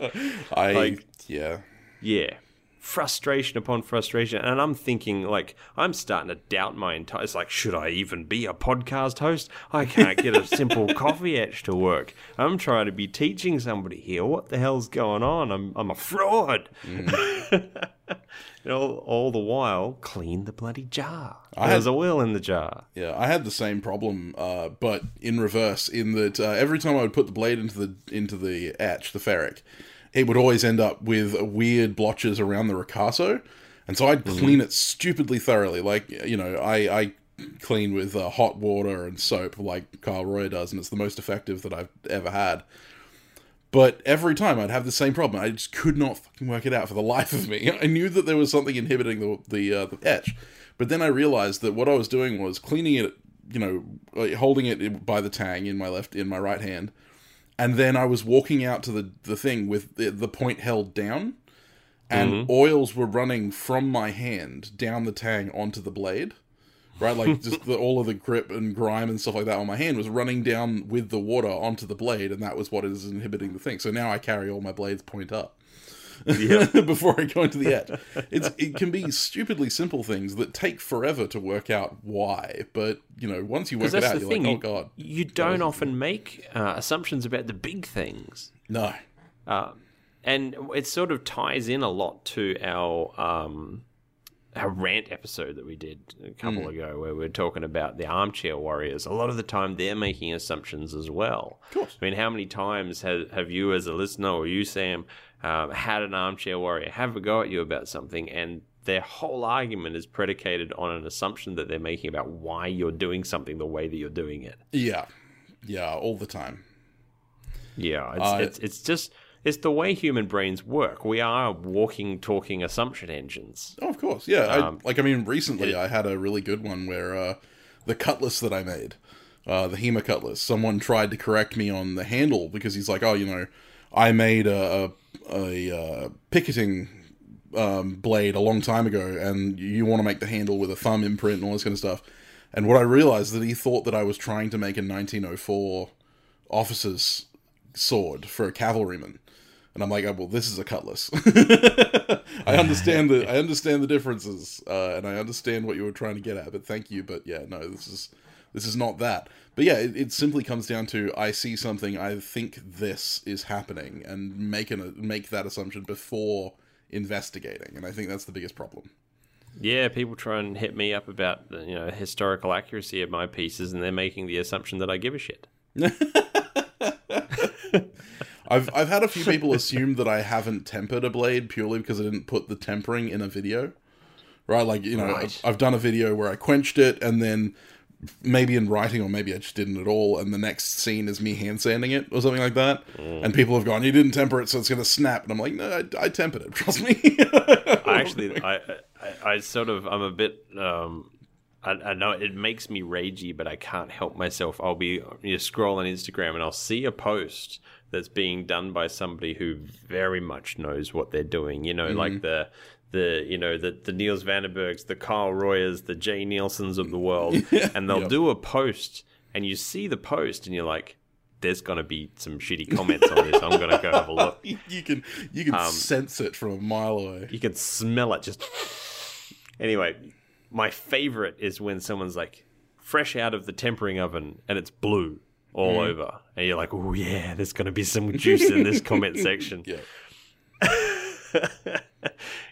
I like- yeah. yeah frustration upon frustration. And I'm thinking, like, I'm starting to doubt my entire. It's like, should I even be a podcast host? I can't get a simple coffee etch to work. I'm trying to be teaching somebody here. What the hell's going on? I'm I'm a fraud. and all, all the while, clean the bloody jar. There's a oil in the jar. Yeah, I had the same problem, uh, but in reverse. In that, uh, every time I would put the blade into the into the etch, the ferric, it would always end up with weird blotches around the ricasso, and so I'd clean it stupidly thoroughly. Like you know, I I clean with uh, hot water and soap, like Carl Roy does, and it's the most effective that I've ever had. But every time I'd have the same problem. I just could not fucking work it out for the life of me. I knew that there was something inhibiting the the, uh, the etch, but then I realized that what I was doing was cleaning it, you know, like holding it by the tang in my left in my right hand, and then I was walking out to the the thing with the, the point held down, and mm-hmm. oils were running from my hand down the tang onto the blade right? Like just the, all of the grip and grime and stuff like that on my hand was running down with the water onto the blade, and that was what is inhibiting the thing. So now I carry all my blades point up. before I go into the edge, it's it can be stupidly simple things that take forever to work out why. But you know, once you work it out, you're thing. like, oh god, you don't often make uh, assumptions about the big things. no, Uh, and it sort of ties in a lot to our um, our rant episode that we did a couple ago, where we are talking about the armchair warriors. A lot of the time, they're making assumptions as well. Of course. I mean, how many times have, have you, as a listener, or you, Sam, um, had an armchair warrior have a go at you about something, and their whole argument is predicated on an assumption that they're making about why you're doing something the way that you're doing it. yeah, yeah, all the time. Yeah, it's, Uh, it's it's just it's the way human brains work. We are walking, talking assumption engines. Oh, of course, yeah. Um, I, like I mean, recently I had a really good one where uh, the cutlass that I made, uh, the Hema cutlass, someone tried to correct me on the handle because he's like, oh, you know, I made a a, a uh, picketing um, blade a long time ago, and you want to make the handle with a thumb imprint and all this kind of stuff. And what I realized that he thought that I was trying to make a 1904 officer's sword for a cavalryman. And I'm like, oh, well, this is a cutlass. I understand the I understand the differences, uh, and I understand what you were trying to get at. But thank you, but yeah, no, this is this is not that. But yeah, it, it simply comes down to I see something, I think this is happening, and make an make that assumption before investigating. And I think that's the biggest problem. Yeah, people try and hit me up about the you know historical accuracy of my pieces, and they're making the assumption that I give a shit. I've I've had a few people assume that I haven't tempered a blade purely because I didn't put the tempering in a video. Right? Like, you know, Right. I've, I've done a video where I quenched it and then maybe in writing or maybe I just didn't at all and the next scene is me hand sanding it or something like that. And people have gone, "You didn't temper it, so it's going to snap." And I'm like, "No, I, I tempered it. Trust me." I actually, I, I, I sort of, I'm a bit. Um, I, I know it makes me ragey, but I can't help myself. I'll be you know, scroll on Instagram and I'll see a post that's being done by somebody who very much knows what they're doing. You know, like the the you know the the Niels Vandenbergs, the Carl Royers, the Jay Nielsen's of the world, and they'll Yep. do a post, and you see the post, and you're like. There's gonna be some shitty comments on this. I'm gonna go have a look. you can you can um, sense it from a mile away. You can smell it just. Anyway, my favorite is when someone's like fresh out of the tempering oven and it's blue all mm-hmm. over, and you're like, "Oh yeah, there's gonna be some juice in this comment section." Yeah.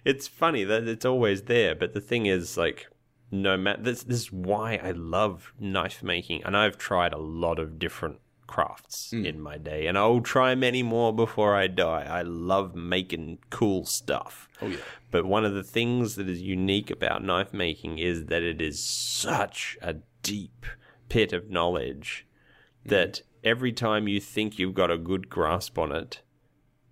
It's funny that it's always there, but the thing is, like, no matter this, this is why I love knife making, and I've tried a lot of different crafts hmm. in my day, and I'll try many more before I die. I love making cool stuff. Oh yeah. But one of the things that is unique about knife making is that it is such a deep pit of knowledge hmm. that every time you think you've got a good grasp on it,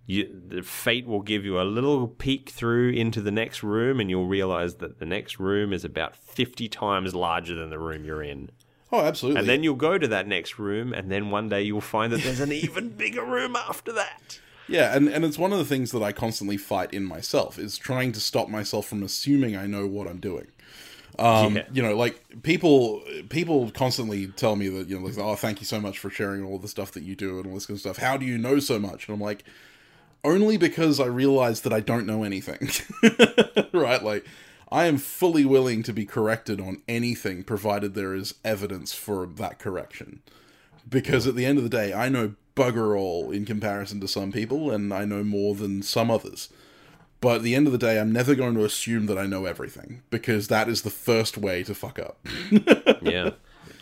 you, the fate will give you a little peek through into the next room, and you'll realize that the next room is about 50 times larger than the room you're in. Oh, absolutely. And then you'll go to that next room, and then one day you'll find that there's an even bigger room after that. Yeah, and, and it's one of the things that I constantly fight in myself is trying to stop myself from assuming I know what I'm doing. Um, Yeah. You know, like people people constantly tell me that you know, like, oh, thank you so much for sharing all the stuff that you do and all this kind of stuff. How do you know so much? And I'm like, only because I realized that I don't know anything. right? Like, I am fully willing to be corrected on anything provided there is evidence for that correction. Because at the end of the day, I know bugger all in comparison to some people, and I know more than some others. But at the end of the day, I'm never going to assume that I know everything, because that is the first way to fuck up. yeah,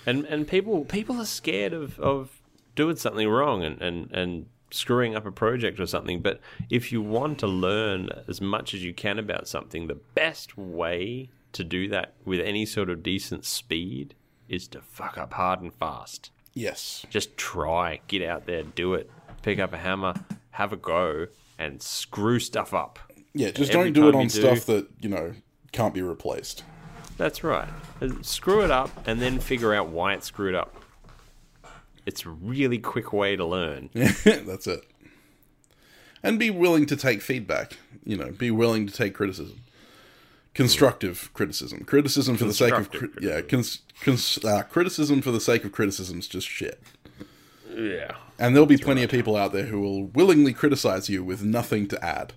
and and people people are scared of of doing something wrong and and and screwing up a project or something. But if you want to learn as much as you can about something, the best way to do that with any sort of decent speed is to fuck up hard and fast. yes. Just try, get out there, do it, pick up a hammer, have a go, and screw stuff up. Yeah, just Every don't do it on you do- stuff that, you know, can't be replaced. That's right. Uh, Screw it up and then figure out why it's screwed up. It's a really quick way to learn. That's it. And be willing to take feedback. You know, be willing to take criticism. Constructive criticism. Criticism for the sake of cri- yeah, cons- cons- uh, criticism for the sake of criticism is just shit. Yeah. And there'll be plenty of people out there who will willingly criticize you with nothing to add.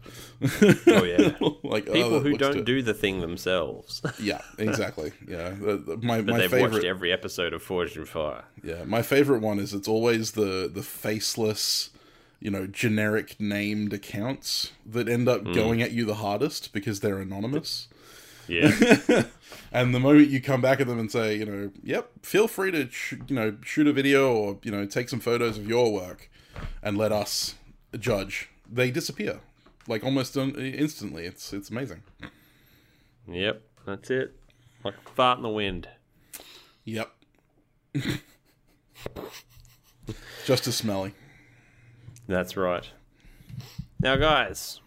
Oh yeah. like oh, People that who don't do the thing themselves. Yeah, exactly. Yeah, The- the- my my they've favorite watched every episode of Forged in Fire. Yeah, my favorite one is it's always the the faceless, you know, generic named accounts that end up mm. going at you the hardest because they're anonymous. Yeah. And the moment you come back at them and say, you know, yep, feel free to sh- you know shoot a video or you know take some photos of your work and let us judge, they disappear like almost un- instantly. It's it's amazing. yep. That's it. Like fart in the wind. Yep. Just as smelly. That's right. Now, guys,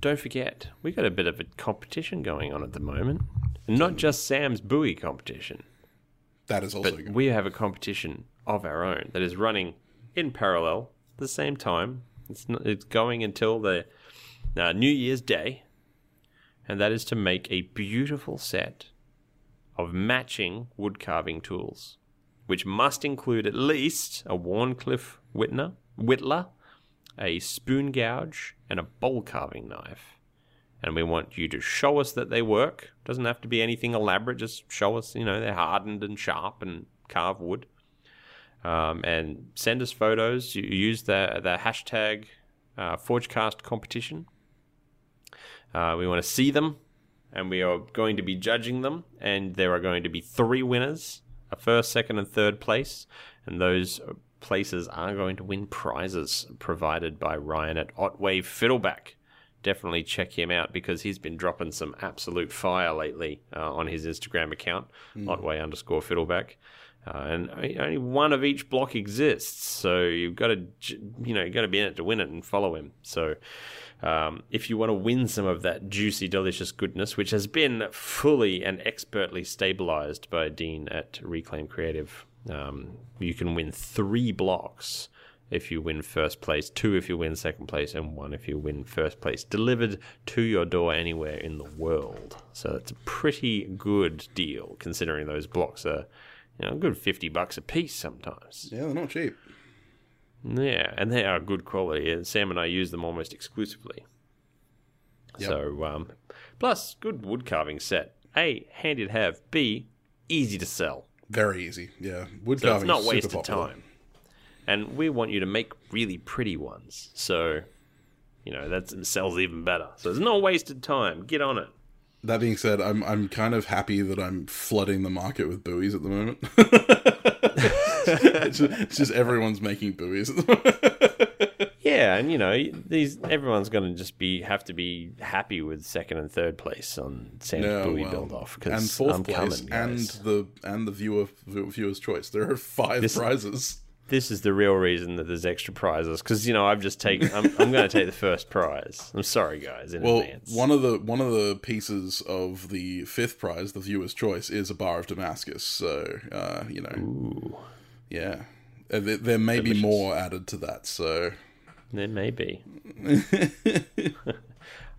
don't forget we got a bit of a competition going on at the moment, and not just Sam's buoy competition. That is also But good. we have a competition of our own that is running in parallel at the same time. It's not, it's going until the uh, New Year's Day, and that is to make a beautiful set of matching wood carving tools, which must include at least a Wharncliffe Whitner, Whittler, a spoon gouge, and a bowl carving knife. And we want you to show us that they work. Doesn't have to be anything elaborate. Just show us, you know, they're hardened and sharp and carve wood. Um, and send us photos. Use the the hashtag uh, Forgecast competition. Uh, we want to see them, and we are going to be judging them. And there are going to be three winners: a first, second, and third place. And those places are going to win prizes provided by Ryan at Otway Fiddleback. Definitely check him out because he's been dropping some absolute fire lately uh, on his Instagram account, Otway underscore Fiddleback. Uh, and only one of each block exists, so you've got to, you know, you've got to be in it to win it and follow him. So, um, if you want to win some of that juicy, delicious goodness, which has been fully and expertly stabilized by Dean at Reclaim Creative, um, you can win three blocks if you win first place, two if you win second place, and one if you win first place, delivered to your door anywhere in the world. So that's a pretty good deal, considering those blocks are, you know, a good fifty bucks a piece sometimes. Yeah, they're not cheap. Yeah, and they are good quality. And Sam and I use them almost exclusively. Yep. So, um, plus good wood carving set. A handy to have. B easy to sell. Very easy. Yeah, wood So it's not super wasted time. And we want you to make really pretty ones. So, you know, that sells even better. So it's not wasted time. Get on it. That being said, I'm I'm kind of happy that I'm flooding the market with buoys at the moment. it's, just, it's just everyone's making buoys. At the moment. Yeah, and you know, these everyone's going to just be have to be happy with second and third place on Sam's Yeah, buoy well, build off and because fourth I'm place, coming, and the and the viewer viewer's choice. There are five This- prizes. this is the real reason that there's extra prizes because you know I've just taken. I'm, I'm going to take the first prize. I'm sorry, guys, in Well, advance. one of the one of the pieces of the fifth prize, the viewer's choice, is a bar of Damascus. So uh, you know, Ooh, yeah, Uh, there, there may be more added to that. So there may be.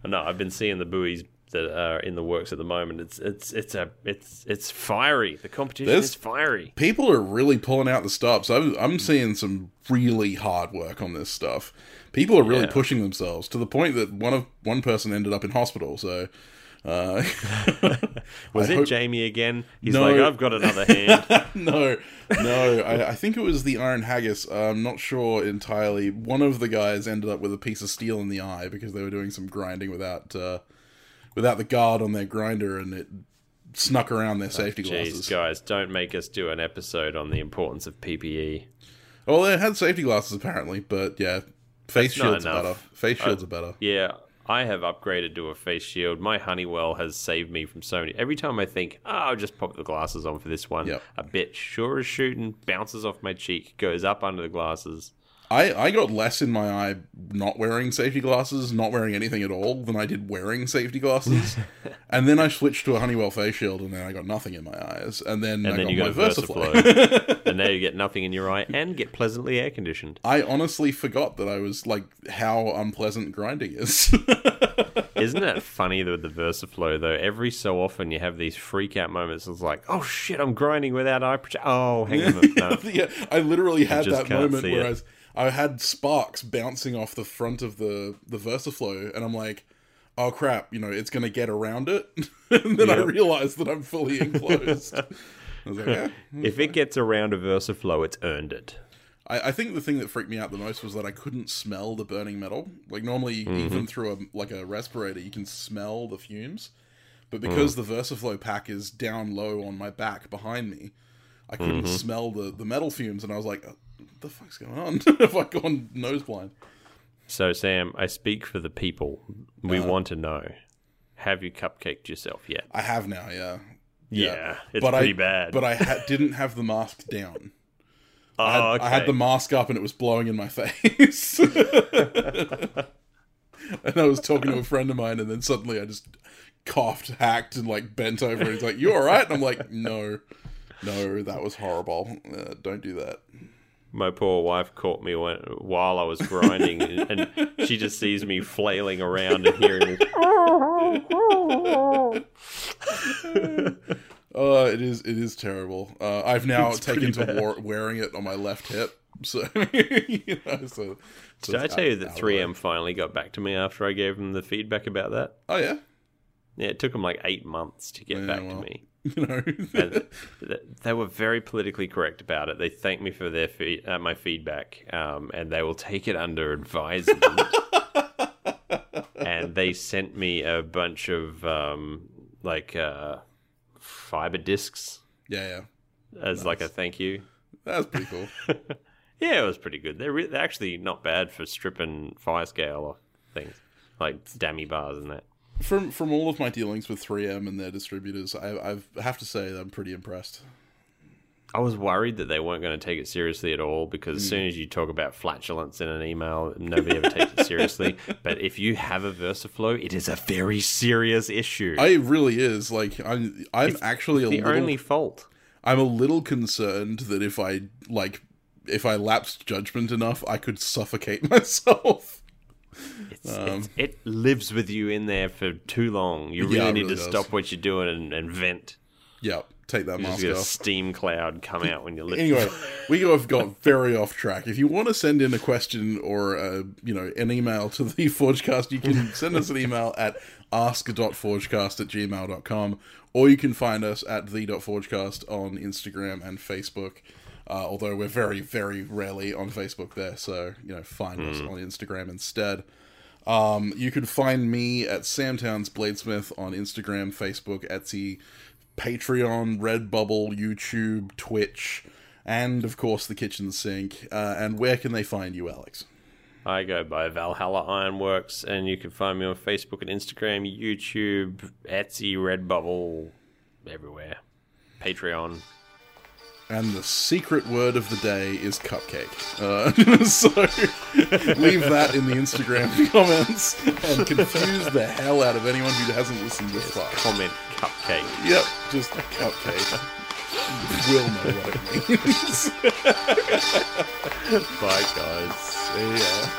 no, I've been seeing the buoys that are in the works at the moment. It's it's it's a it's it's fiery. The competition There's- is fiery. People are really pulling out the stops. I'm, I'm seeing some really hard work on this stuff. People are really Yeah. pushing themselves to the point that one of one person ended up in hospital. So, uh, Was I it hope- Jamie again? He's No. like, I've got another hand. no, no. I, I think it was the Iron Haggis. I'm not sure entirely. One of the guys ended up with a piece of steel in the eye because they were doing some grinding without uh, without the guard on their grinder, and it snuck around their safety Jeez, glasses. guys, don't make us do an episode on the importance of. PPE. Well, they had safety glasses apparently, but yeah, face That's shields are better. Face shields are better. Yeah, I have upgraded to a face shield. My Honeywell has saved me from so many. Every time I think, oh, I'll just pop the glasses on for this one, Yep. a bit sure as shooting bounces off my cheek, goes up under the glasses. I, I got less in my eye not wearing safety glasses, not wearing anything at all, than I did wearing safety glasses. and then I switched to a Honeywell face shield, and then I got nothing in my eyes. And then I And then got you my got Versaflo. Versaflo. and now you get nothing in your eye and get pleasantly air conditioned. I honestly forgot that I was like how unpleasant grinding is. Isn't it funny with the Versaflo though? Every so often you have these freak out moments. It's like, oh shit, I'm grinding without eye protection. Oh, hang on, no. yeah, I literally had that moment where it. I, was, I had sparks bouncing off the front of the the Versaflo, and I'm like, oh crap, you know, it's gonna get around it. and then I Yep. realized that I'm fully enclosed. I was like, yeah. If it gets around a Versaflo, it's earned it. I, I think the thing that freaked me out the most was that I couldn't smell the burning metal. Like normally, mm-hmm. even through a like a respirator, you can smell the fumes. But mm. because the Versaflo pack is down low on my back behind me, I couldn't mm-hmm. smell the, the metal fumes, and I was like, the fuck's going on? Have I gone nose blind?" So, Sam, I speak for the people. We Uh-huh. want to know: Have you cupcaked yourself yet? I have now, yeah. Yeah, it's but pretty I, bad. But I ha- didn't have the mask down. oh, I had, okay. I had the mask up and it was blowing in my face. and I was talking to a friend of mine, and then suddenly I just coughed, hacked, and like bent over. And he's like, "You all right?" And I'm like, "No, no, that was horrible. Uh, don't do that." My poor wife caught me when, while I was grinding, and she just sees me flailing around and hearing this. Uh, it is it is terrible. Uh, I've now It's taken to war- wearing it on my left hip. So, you know, so, so Did I tell you that out the way. 3M finally got back to me after I gave them the feedback about that? Oh yeah, Yeah, it took them like eight months to get Yeah, back well. to me. you know. They were very politically correct about it. They thanked me for their uh, my feedback, um, and they will take it under advisement. and they sent me a bunch of um, like uh, fiber discs yeah, yeah, as like a thank you. that's pretty cool. Yeah, it was pretty good. They're, re- they're actually not bad for stripping fire scale or things like dammy bars and that. From from all of my dealings with 3M and their distributors, I I've, I have to say that I'm pretty impressed. I was worried that they weren't going to take it seriously at all because as Hmm. soon as you talk about flatulence in an email, nobody ever takes it seriously. But if you have a Versaflo, it is a very serious issue. I it really is like I'm I'm actually a the little only fault. I'm a little concerned that if I like if I lapsed judgment enough, I could suffocate myself. It's, it's, it lives with you in there for too long. You really Yeah, need really to does. stop what you're doing and, and vent. Yeah, take that You mask a off. steam cloud come out when you lift. Anyway, we have got very off track. If you want to send in a question or uh, you know an email to the Forgecast, you can send us an email at ask.forgecast at gmail.com or you can find us at the.forgecast on Instagram and Facebook. Uh, although we're very, very rarely on Facebook there, so you know, find us on Instagram instead. Um, you can find me at Samtowns Bladesmith on Instagram, Facebook, Etsy, Patreon, Redbubble, YouTube, Twitch, and of course the kitchen sink. Uh, and where can they find you, Alex? I go by Valhalla Ironworks, and you can find me on Facebook and Instagram, YouTube, Etsy, Redbubble, everywhere. Patreon. And the secret word of the day is cupcake. Uh, so leave that in the Instagram comments and confuse the hell out of anyone who hasn't listened this far. Comment cupcake. Yep, just cupcake. Will know what it means. Bye, guys. See ya.